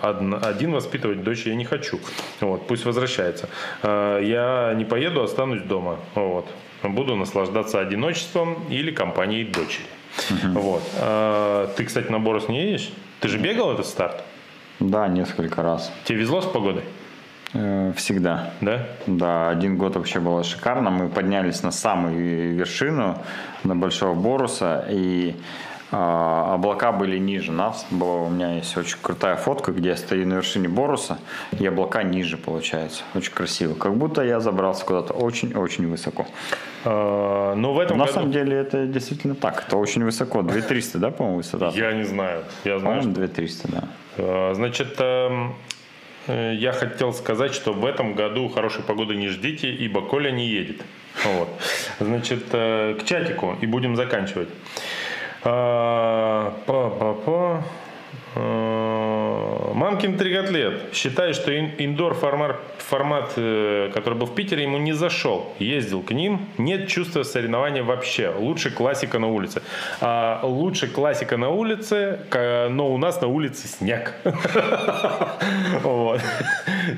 Один воспитывать дочь я не хочу, вот, пусть возвращается. Э, я не поеду, останусь дома, вот буду наслаждаться одиночеством или компанией дочери. Угу. Вот. А, ты, кстати, на Борос не едешь? Ты же бегал этот старт? Да, несколько раз. Тебе везло с погодой? Э, всегда. Да? Да, один год вообще было шикарно. Мы поднялись на самую вершину, на Большого Боруса, и а, облака были ниже нас. Была, у меня есть очень крутая фотка, где я стою на вершине Боруса, и облака ниже получается. Очень красиво. Как будто я забрался куда-то очень-очень высоко. А, но в этом На году... самом деле это действительно так. Это очень высоко. 2300, да, по-моему, высота? Я не знаю. Я знаю, по-моему, 2300, да. А, значит, эм, э, я хотел сказать, что в этом году хорошей погоды не ждите, ибо Коля не едет. Вот. Значит, э, к чатику и будем заканчивать. Па-па-па. Мамкин трикотлет считает, что индор формат, формат, э, который был в Питере, ему не зашел. Ездил к ним, нет чувства соревнования вообще. Лучше классика на улице. А лучше классика на улице, но у нас на улице снег.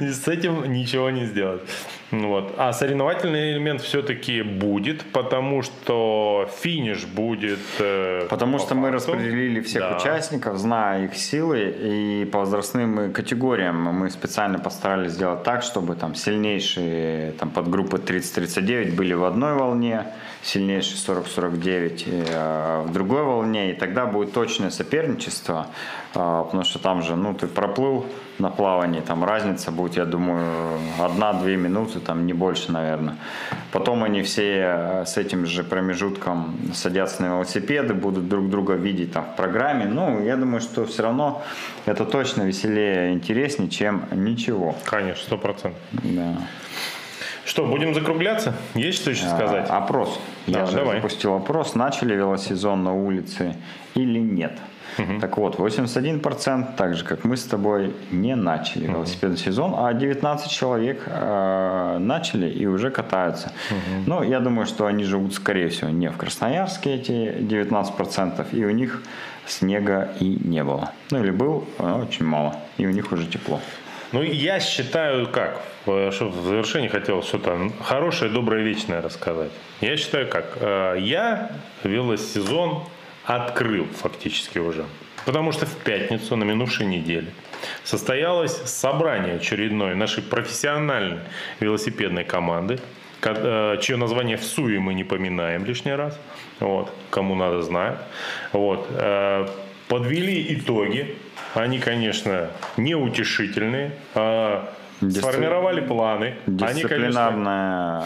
С этим ничего не сделать. Вот. А соревновательный элемент все-таки будет, потому что финиш будет. Э, потому по что факту. мы распределили всех да. участников, зная их силы, и по возрастным категориям мы специально постарались сделать так, чтобы там сильнейшие там, подгруппы 30-39 были в одной волне, сильнейшие 40-49 э, в другой волне, и тогда будет точное соперничество, э, потому что там же, ну, ты проплыл на плавании, там разница будет, я думаю, одна-две минуты, там не больше, наверное. Потом они все э, с этим же промежутком садятся на велосипеды, будут друг друга видеть там в программе. Ну, я думаю, что все равно это точно веселее, интереснее, чем ничего. Конечно, сто процентов. Да. Что, будем закругляться? Есть что еще а, сказать? А, опрос. Да, Я давай. запустил опрос. Начали велосезон на улице или нет? Угу. Так вот, 81%, так же как мы с тобой, не начали угу. велосипедный сезон, а 19 человек э, начали и уже катаются. Угу. Ну, я думаю, что они живут, скорее всего, не в Красноярске, эти 19%, и у них снега и не было. Ну, или был, очень мало, и у них уже тепло. Ну, я считаю, как, что в завершении хотел что-то хорошее, доброе, вечное рассказать. Я считаю, как, э, я велосезон открыл фактически уже. Потому что в пятницу на минувшей неделе состоялось собрание очередной нашей профессиональной велосипедной команды, э, чье название в СУИ мы не поминаем лишний раз. Вот, кому надо знает. Вот, э, подвели итоги. Они, конечно, неутешительные. А Сформировали планы. Дисциплинарная Они, конечно,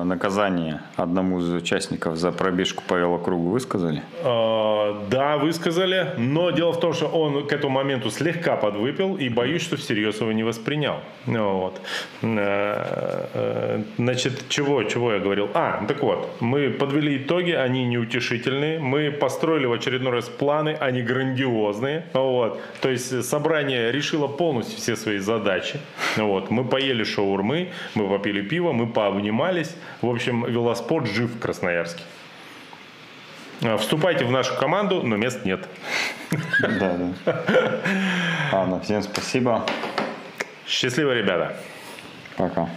э, наказание одному из участников за пробежку по велокругу высказали? Э, да, высказали, но дело в том, что он к этому моменту слегка подвыпил и боюсь, что всерьез его не воспринял. Вот. Значит, чего, чего я говорил? А, так вот, мы подвели итоги, они неутешительные, мы построили в очередной раз планы, они грандиозные, вот. То есть собрание решило полностью все свои задачи, вот. Мы поели шаурмы, мы попили пиво, мы пообнимались. В общем, велоспорт жив в Красноярске. А, вступайте в нашу команду, но мест нет. Да, да. Ладно, всем спасибо. Счастливо, ребята. Пока.